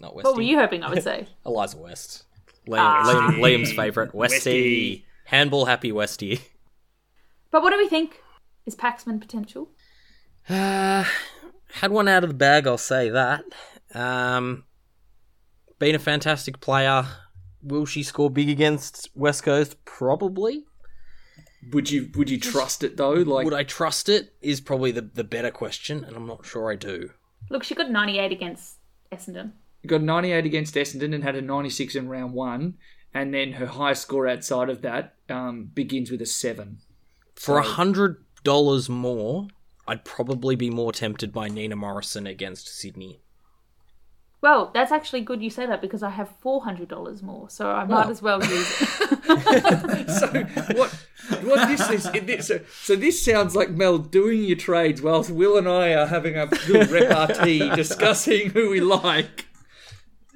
not Westy. What were you hoping I would say? *laughs* Eliza West. Liam, Ah. Liam, *laughs* Liam's favourite, Westy. Westy. Handball happy Westie. But what do we think is Paxman potential? Uh, had one out of the bag, I'll say that. Um, been a fantastic player. Will she score big against West Coast? Probably. Would you would you trust it though? Like Would I trust it? Is probably the, the better question, and I'm not sure I do. Look, she got 98 against Essendon. got 98 against Essendon and had a 96 in round one, and then her highest score outside of that um, begins with a seven. For a hundred dollars more, I'd probably be more tempted by Nina Morrison against Sydney. Well, that's actually good you say that because I have $400 more, so I might Oh. as well use it. *laughs* So what what this is? this- So, so this sounds like Mel doing your trades whilst Will and I are having a good repartee *laughs* discussing who we like.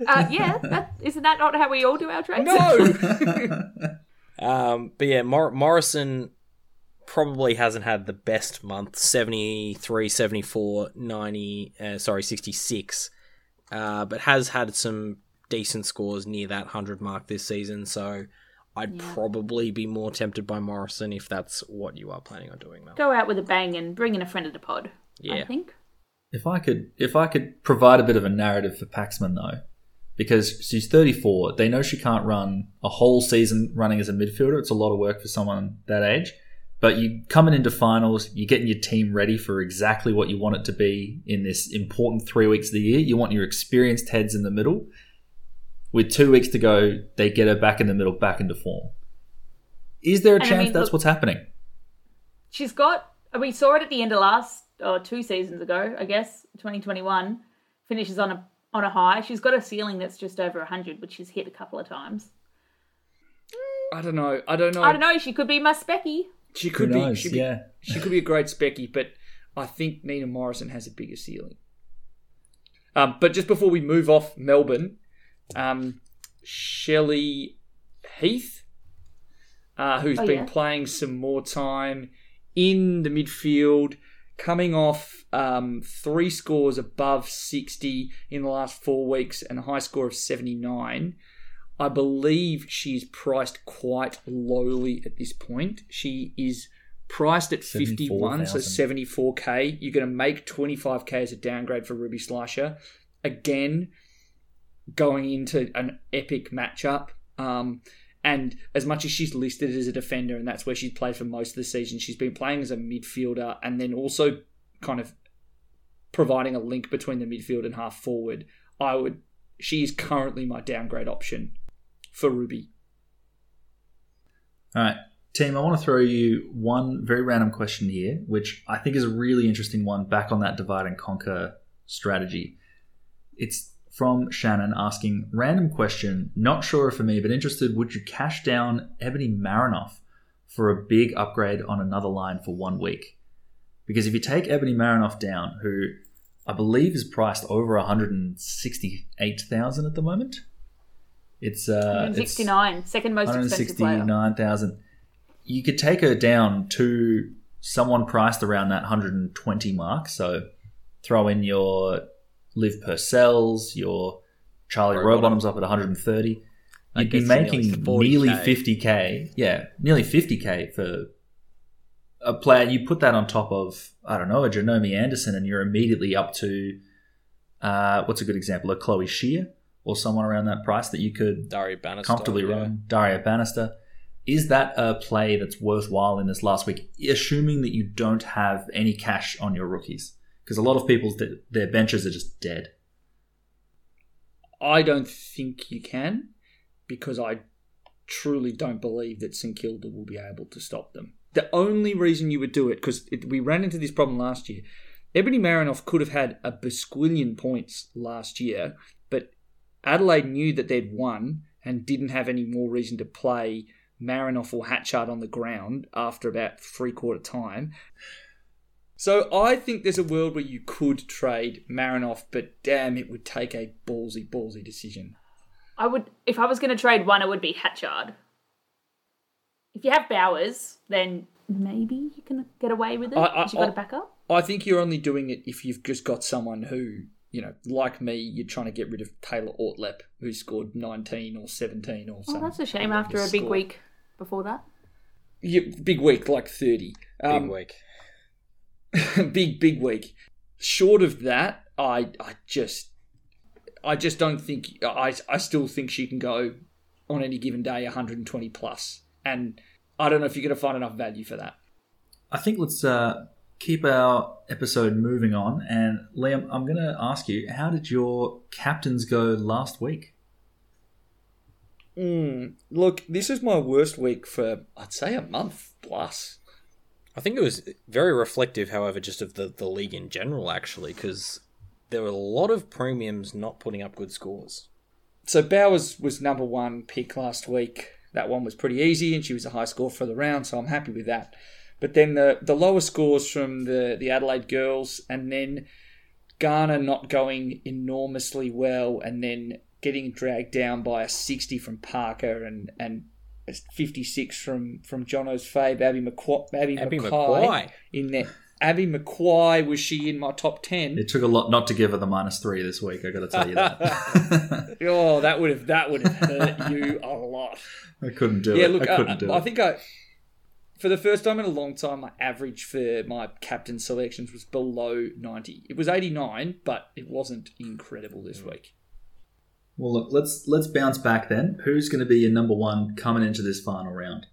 Uh, yeah, that, isn't that not how we all do our trades? No. *laughs* Um, but yeah, Mor- Morrison probably hasn't had the best month 73, 74, 90, uh, sorry, 66. Uh, but has had some decent scores near that 100 mark this season. So I'd probably be more tempted by Morrison if that's what you are planning on doing, Mel. Go out with a bang and bring in a friend of the pod. Yeah. I think. If I could, if I could provide a bit of a narrative for Paxman though, because she's 34, they know she can't run a whole season running as a midfielder. It's a lot of work for someone that age. But you coming into finals, you're getting your team ready for exactly what you want it to be in this important three weeks of the year. You want your experienced heads in the middle. With two weeks to go, they get her back in the middle, back into form. Is there a And I chance mean, that's look- what's happening? She's got. We saw it at the end of last or two seasons ago, I guess, 2021. Finishes on a on a high. She's got a ceiling that's just over 100, which she's hit a couple of times. I don't know. I don't know. I don't know. She could be my Specky. She Who could be. She'd be Yeah. she could be a great specky, but I think Nina Morrison has a bigger ceiling. Um, but just before we move off Melbourne, um, Shelley Heath, uh, who's Oh, been yeah. playing some more time in the midfield, coming off um, three scores above 60 in the last four weeks and a high score of 79. I believe she's priced quite lowly at this point. She is priced at 51, so 74k. You're going to make 25k as a downgrade for Ruby Schleicher. Again, going into an epic matchup. Um, and as much as she's listed as a defender, and that's where she's played for most of the season, she's been playing as a midfielder and then also kind of providing a link between the midfield and half forward. I would. She is currently my downgrade option for Ruby. All right, team, I want to throw you one very random question here, which I think is a really interesting one back on that divide and conquer strategy. It's from Shannon asking, random question, not sure for me, but interested, would you cash down Ebony Marinoff for a big upgrade on another line for one week? Because if you take Ebony Marinoff down, who I believe is priced over 168,000 at the moment, it's uh, it's- 169, second most expensive player. 169,000. You could take her down to someone priced around that 120 mark. So throw in your Liv Purcells, your Charlie Rowbottom. Rowbottoms up at 130. You'd be making nearly nearly 40K. 50k. Yeah, nearly 50k for a player. You put that on top of, I don't know, a Janome Anderson, and you're immediately up to, uh, what's a good example? A Chloe Scheer or someone around that price that you could Daria Bannister. comfortably yeah. run. Daria Bannister. Is that a play that's worthwhile in this last week, assuming that you don't have any cash on your rookies? Because a lot of people's their benches are just dead. I don't think you can because I truly don't believe that St Kilda will be able to stop them. The only reason you would do it, because we ran into this problem last year, Ebony Marinoff could have had a basquillion points last year, but Adelaide knew that they'd won and didn't have any more reason to play Marinoff or Hatchard on the ground after about three quarter time. So I think there's a world where you could trade Marinoff, but damn, it would take a ballsy, ballsy decision. I would, if I was going to trade one, it would be Hatchard. If you have Bowers, then maybe you can get away with it I- I- you've got I- a backup. I think you're only doing it if you've just got someone who, you know, like me, you're trying to get rid of Taylor Ortlepp, who scored 19 or 17 or something. Oh, that's a shame after a big score. week before that. yeah, big week, like 30. Big Um, week. *laughs* big big week. Short of that, I I just I just don't think I I still think she can go on any given day 120 plus, and I don't know if you're going to find enough value for that. I think let's uh, keep our episode moving on. And Liam, I'm going to ask you, how did your captains go last week? Mm, look, this is my worst week for I'd say a month plus. I think it was very reflective, however, just of the, the league in general, actually, because there were a lot of premiums not putting up good scores. So Bowers was number one pick last week. That one was pretty easy, and she was a high score for the round, so I'm happy with that. But then the the lower scores from the the Adelaide girls, and then Garner not going enormously well, and then getting dragged down by a 60 from Parker and and 56 from from Jono's fave Abby McQuay, Abby, Abby McQuay, McQuay. in there. Abby McQuay was she in my top 10? It took a lot not to give her the minus three this week. I got to tell you that. *laughs* Oh, that would have that would have hurt you a lot. I couldn't do yeah, it. look, I I, couldn't do I it. think I, for the first time in a long time, my average for my captain selections was below 90. It was 89, but it wasn't incredible this week. Well, look, let's let's bounce back then. Who's going to be your number one coming into this final round?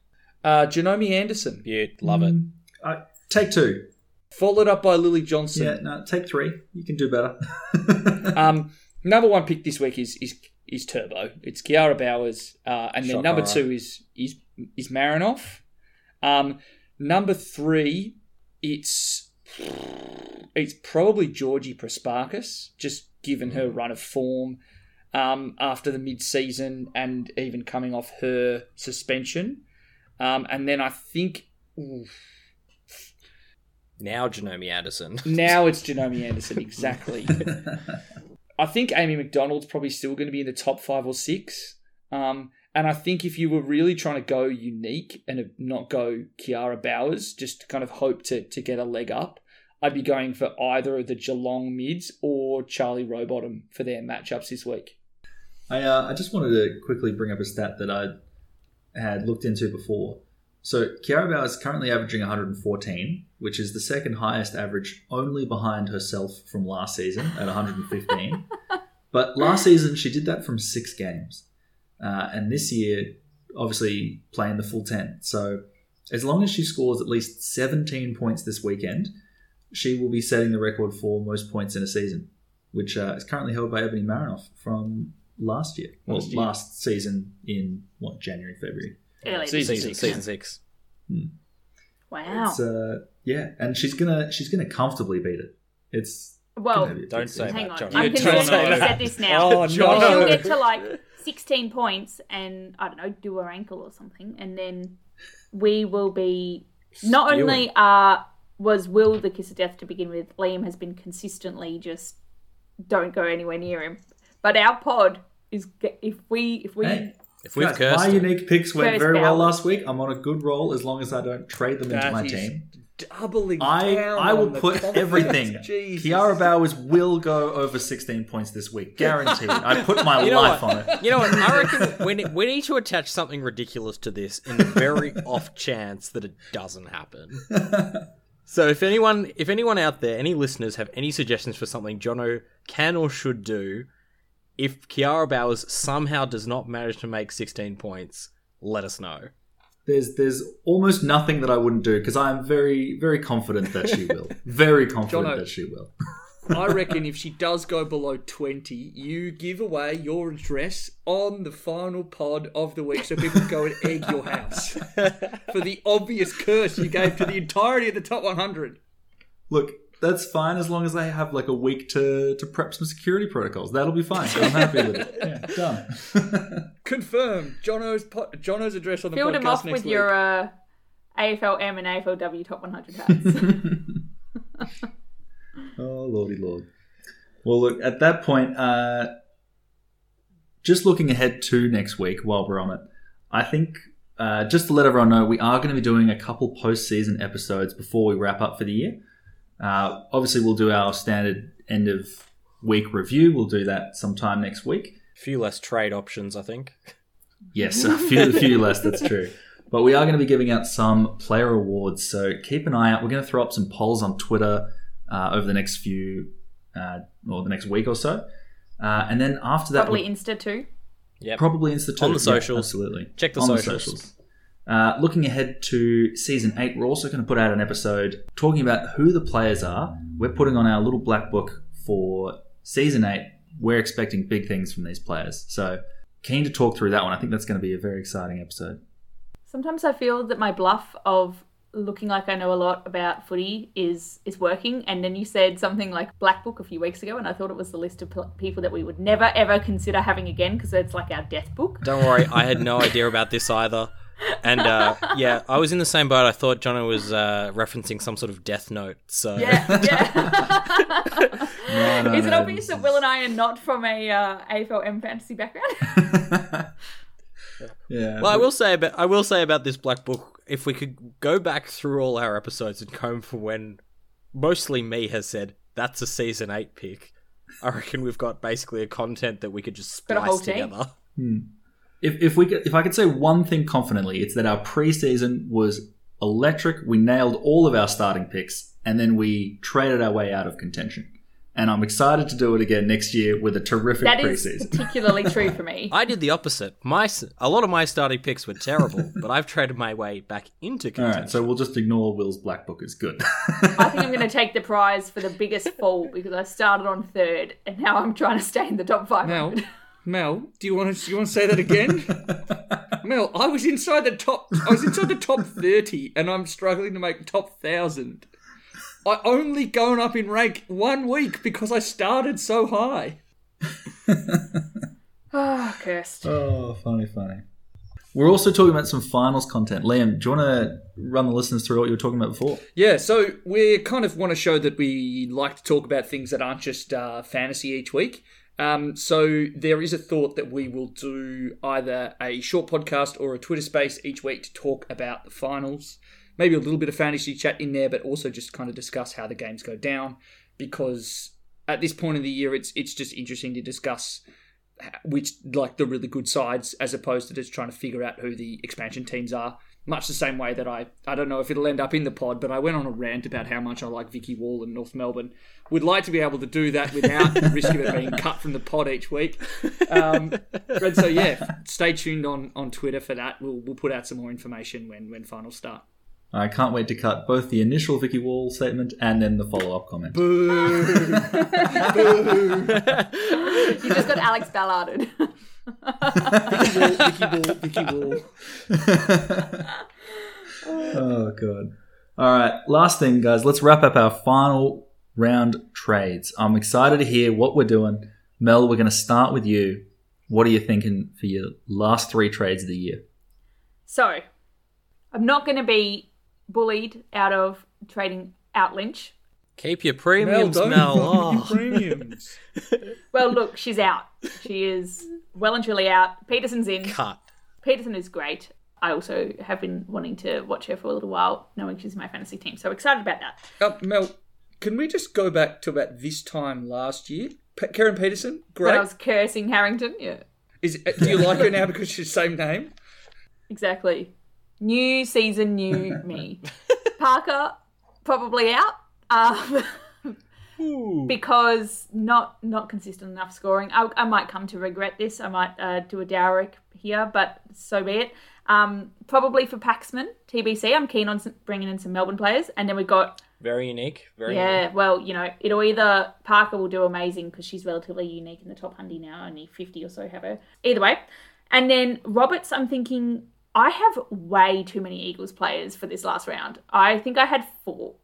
Uh, Janome Anderson, Yeah, love it. Uh, take two. followed up by Lily Johnson. Yeah, no, take three. You can do better. *laughs* *laughs* Um, number one pick this week is is is Turbo. It's Kiara Bowers, uh, and then number Shakara. two is is is Marinoff. Um, number three, it's it's probably Georgie Prespakis, just given her run of form um, after the mid season and even coming off her suspension. Um, and then I think ooh, Now Janome Anderson. *laughs* now it's Janome Anderson exactly. *laughs* I think Amy McDonald's probably still going to be in the top five or six. Um, and I think if you were really trying to go unique and not go Kiara Bowers, just to kind of hope to, to get a leg up, I'd be going for either of the Geelong mids or Charlie Rowbottom for their matchups this week. I, uh, I just wanted to quickly bring up a stat that I had looked into before. So Kiara Bowers is currently averaging 114, which is the second highest average, only behind herself from last season at 115. *laughs* but last season she did that from six games, uh, and this year, obviously playing the full 10. So as long as she scores at least 17 points this weekend, she will be setting the record for most points in a season, which uh, is currently held by Ebony Marinoff from last year. Well, Last last, season in what January, February. Early Season season six. season six. Wow. It's uh, yeah, and she's gonna she's gonna comfortably beat it. It's well, gonna be a Don't say season. hang that, on. Johnny. I'm You concerned don't that you said this now. Oh, She'll no. You'll get to like 16 points and, I don't know, do her ankle or something. And then we will be. Not Spewing. only uh, was Will the kiss of death to begin with, Liam has been consistently just don't go anywhere near him. But our pod is. If we. If we Hey, If we've guys, cursed my her- unique picks went Cursed very well last week. I'm on a good roll as long as I don't trade them into my is team. Doubling I down I will on put confidence. everything. *laughs* Jesus. Kiara Bowers will go over 16 points this week, guaranteed. I put my *laughs* You know life what? on it. You know what? I reckon we need, we need to attach something ridiculous to this in the very *laughs* off chance that it doesn't happen. So if anyone if anyone out there, any listeners have any suggestions for something Jono can or should do, if Kiara Bowers somehow does not manage to make 16 points, let us know. There's there's almost nothing that I wouldn't do because I'm very very confident that she will. Very *laughs* confident Jono. that she will. *laughs* I reckon if she does go below 20, you give away your address on the final pod of the week so people can go and egg your house *laughs* for the obvious curse you gave to the entirety of the top 100. Look, that's fine as long as I have like a week to to prep some security protocols. That'll be fine. I'm happy with it. *laughs* Yeah, done. *laughs* Confirmed. Jono's, po- Jono's address on the filled podcast him off next with week. your uh, AFLM and AFLW top 100 hats. *laughs* Oh lordy lord. Well, look at that point. Uh, just looking ahead to next week while we're on it, I think uh, just to let everyone know, we are going to be doing a couple post-season episodes before we wrap up for the year. Uh, obviously, we'll do our standard end of week review. We'll do that sometime next week. A few less trade options, I think. Yes, a few, a few less. That's true. But we are going to be giving out some player awards, so keep an eye out. We're going to throw up some polls on Twitter uh, over the next few, uh, or the next week or so. Uh, and then after that, Probably Insta too. Yep. probably Insta too. On the Yeah, absolutely. Check the On socials. Uh, looking ahead to season eight, we're also going to put out an episode talking about who the players are. We're putting on our little black book for season eight. We're expecting big things from these players. So keen to talk through that one. I think that's going to be a very exciting episode. Sometimes I feel that my bluff of looking like I know a lot about footy is is working. And then you said something like Black Book a few weeks ago, and I thought it was the list of pl- people that we would never ever consider having again because it's like our death book. Don't worry, I had no *laughs* idea about this either. And uh, yeah, I was in the same boat. I thought Jono was uh, referencing some sort of death note. So Yeah, yeah. *laughs* No, no, is it no. obvious that Will and I are not from a uh, AFLM fantasy background? *laughs* yeah. Well, I will say about I will say about this black book. If we could go back through all our episodes and comb for when mostly me has said that's a season eight pick, I reckon we've got basically a content that we could just Got a whole splice team. together. If, if we could, if I could say one thing confidently, it's that our preseason was electric. We nailed all of our starting picks, and then we traded our way out of contention. And I'm excited to do it again next year with a terrific that is preseason. *laughs* particularly true for me. I did the opposite. My s- a lot of my starting picks were terrible, *laughs* but I've traded my way back into All contention. right, so we'll just ignore Will's black book. Is good. I think I'm going to take the prize for the biggest fall because I started on third and now I'm trying to stay in the top five. Mel, Mel, do you want to do you want to say that again? *laughs* Mel, I was inside the top. I was inside the top thirty, and I'm struggling to make top thousand. I only gone up in rank one week because I started so high. Oh, *laughs* cursed. oh, funny, funny. We're also talking about some finals content. Liam, do you want to run the listeners through what you were talking about before? Yeah, so we kind of want to show that we like to talk about things that aren't just uh, fantasy each week. Um, so there is a thought that we will do either a short podcast or a Twitter space each week to talk about the finals. Maybe a little bit of fantasy chat in there, but also just kind of discuss how the games go down. Because at this point in the year, it's it's just interesting to discuss which like the really good sides as opposed to just trying to figure out who the expansion teams are. Much the same way that I I don't know if it'll end up in the pod, but I went on a rant about how much I like Vikki Wall and North Melbourne. Would like to be able to do that without the risk of it being *laughs* cut from the pod each week. Um, and so yeah, stay tuned on on Twitter for that. We'll we'll put out some more information when when finals start. I can't wait to cut both the initial Vikki Wall statement and then the follow up comment. *laughs* Boo! You just got Alex Ballarded. *laughs* Vikki Wall, Vikki *laughs* Wall, Vikki Wall. *laughs* Oh god. All right, last thing, guys. Let's wrap up our final round trades. I'm excited to hear what we're doing. Mel, we're going to start with you. What are you thinking for your last three trades of the year? so, I'm not going to be bullied out of trading out Lynch. Keep your Mel, premiums, don't Mel. fuck oh. your Oh. premiums. *laughs* Well, look, she's out. She is well and truly out. Peterson's in. Cut. Peterson is great. I also have been wanting to watch her for a little while, knowing she's in my fantasy team. So excited about that. Uh, Mel, can we just go back to about this time last year? P- Kerryn Peterson, When I was cursing Harrington, yeah, Is uh, do you like her now because she's the same name? exactly. New season, new me. *laughs* Parker probably out. Um, *laughs* because not not consistent enough scoring. I, I might come to regret this. I might uh, do a Dowrick here, but so be it. Um, probably for Paxman, TBC. I'm keen on some, bringing in some Melbourne players, and then we've got Very unique. Very yeah. unique. Well, you know, it'll either Parker will do amazing because she's relatively unique in the top hundy now. Only fifty or so have her. Either way, and then Roberts. I'm thinking I have way too many Eagles players for this last round. I think I had four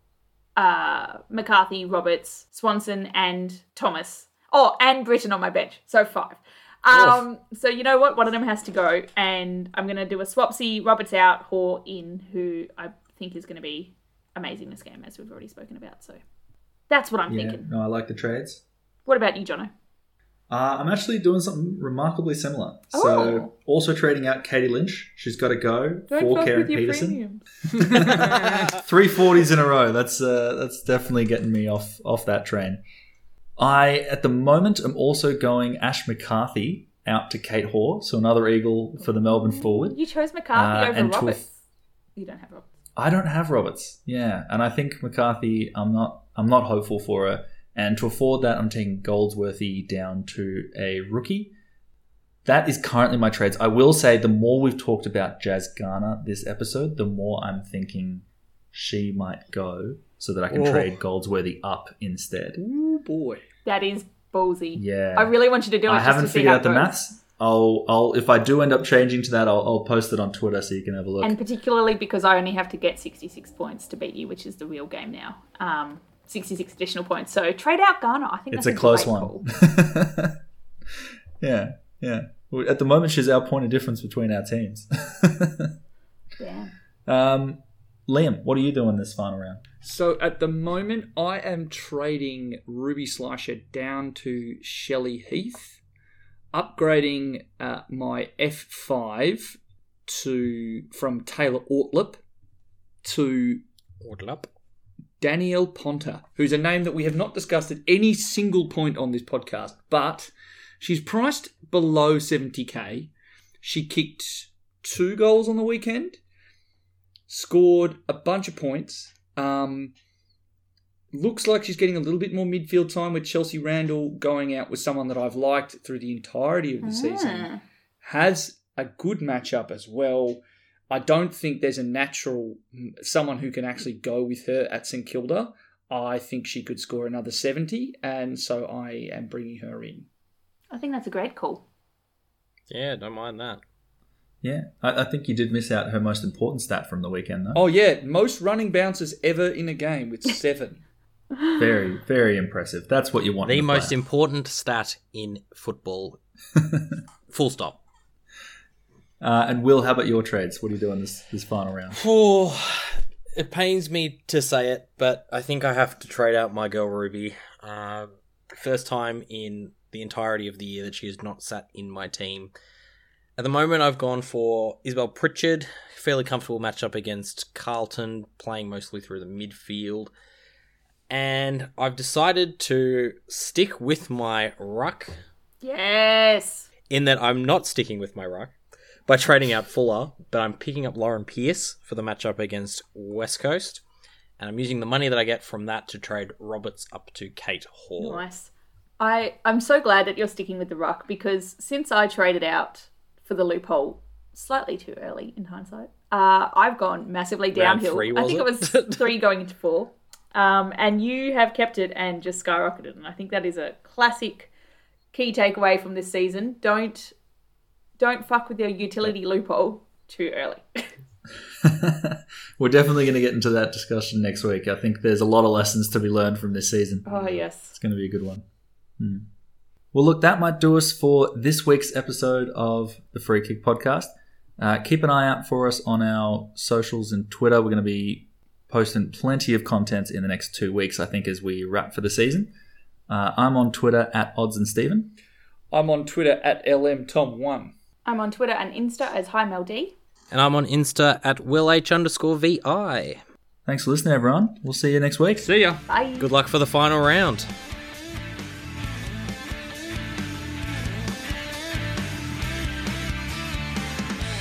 uh, McCarthy, Roberts, Swanson, and Thomas. Oh, and Britton on my bench. So five. Um, so you know what? One of them has to go, and I'm gonna do a swapsy. Roberts out, Hoare in, who I think is gonna be amazing this game, as we've already spoken about. So that's what I'm Yeah, thinking. no, I like the trades. What about you, Jono? Uh, I'm actually doing something remarkably similar. Oh. So, also trading out Katie Lynch. She's got to go Don't for Kerryn Peterson. *laughs* *laughs* Three forties in a row. That's uh, that's definitely getting me off off that train. I at the moment am also going Ash McCarthy out to Kate Hoare, so another Eagle for the Melbourne forward. You chose McCarthy Uh, over and Roberts. You don't have Roberts. I don't have Roberts. Yeah, and I think McCarthy. I'm not. I'm not hopeful for her. And to afford that, I'm taking Goldsworthy down to a rookie. That is currently my trades. I will say the more we've talked about Jazz Garner this episode, the more I'm thinking she might go so that I can Oh. trade Goldsworthy up instead. Ooh boy. That is ballsy. Yeah. I really want you to do it. I just haven't to see figured how out the goes. maths. I'll, I'll, if I do end up changing to that, I'll, I'll post it on Twitter so you can have a look. And particularly because I only have to get 66 points to beat you, which is the real game now. Um, 66 additional points. So trade out Garner. I think it's that's a close one. *laughs* yeah, yeah. At the moment, she's our point of difference between our teams. *laughs* Yeah. um, Liam, what are you doing this final round? So at the moment, I am trading Ruby Schleicher down to Shelley Heath, upgrading uh, my F5 to from Taylor Ortlepp to Order up. Danielle Ponter, who's a name that we have not discussed at any single point on this podcast, but she's priced below 70k. She kicked two goals on the weekend, scored a bunch of points. Um, looks like she's getting a little bit more midfield time with Chelsea Randall going out with someone that I've liked through the entirety of the season Ah. has a good matchup as well. I don't think there's a natural mm, someone who can actually go with her at St Kilda. I think she could score another 70, and so I am bringing her in. I think that's a great call. Yeah, don't mind that. Yeah, I, I think you did miss out her most important stat from the weekend, though. Oh, yeah, most running bounces ever in a game with *laughs* seven. Very, very impressive. That's what you want. The most player. important stat in football. *laughs* Full stop. Uh, and Will, how about your trades? What are you doing this this final round? Oh, it pains me to say it, but I think I have to trade out my girl Ruby. Uh, first time in the entirety of the year that she has not sat in my team. At the moment, I've gone for Isabel Pritchard. Fairly comfortable matchup against Carlton, playing mostly through the midfield. And I've decided to stick with my ruck Yes. in that I'm not sticking with my ruck by trading out Fuller, but I'm picking up Lauren Pearce for the matchup against West Coast. And I'm using the money that I get from that to trade Roberts up to Kate Hoare. Nice. I, I'm so glad that you're sticking with the ruck because since I traded out for the loophole slightly too early in hindsight, uh, I've gone massively downhill. three, I think it? it was *laughs* three going into four. Um, and you have kept it and just skyrocketed. And I think that is a classic key takeaway from this season. Don't don't fuck with your utility loophole too early. *laughs* We're definitely going to get into that discussion next week. I think there's a lot of lessons to be learned from this season. oh yes. It's going to be a good one. Hmm. Well, look, that might do us for this week's episode of the Free Kick Podcast. Uh, keep an eye out for us on our socials and Twitter. We're going to be posting plenty of content in the next two weeks, I think, as we wrap for the season. Uh, I'm on Twitter at Odds and Steven. I'm on Twitter at LMTom1. I'm on Twitter and Insta as Hi Mel D. And I'm on Insta at WillH underscore VI. Thanks for listening, everyone. We'll see you next week. See ya. Bye. Good luck for the final round.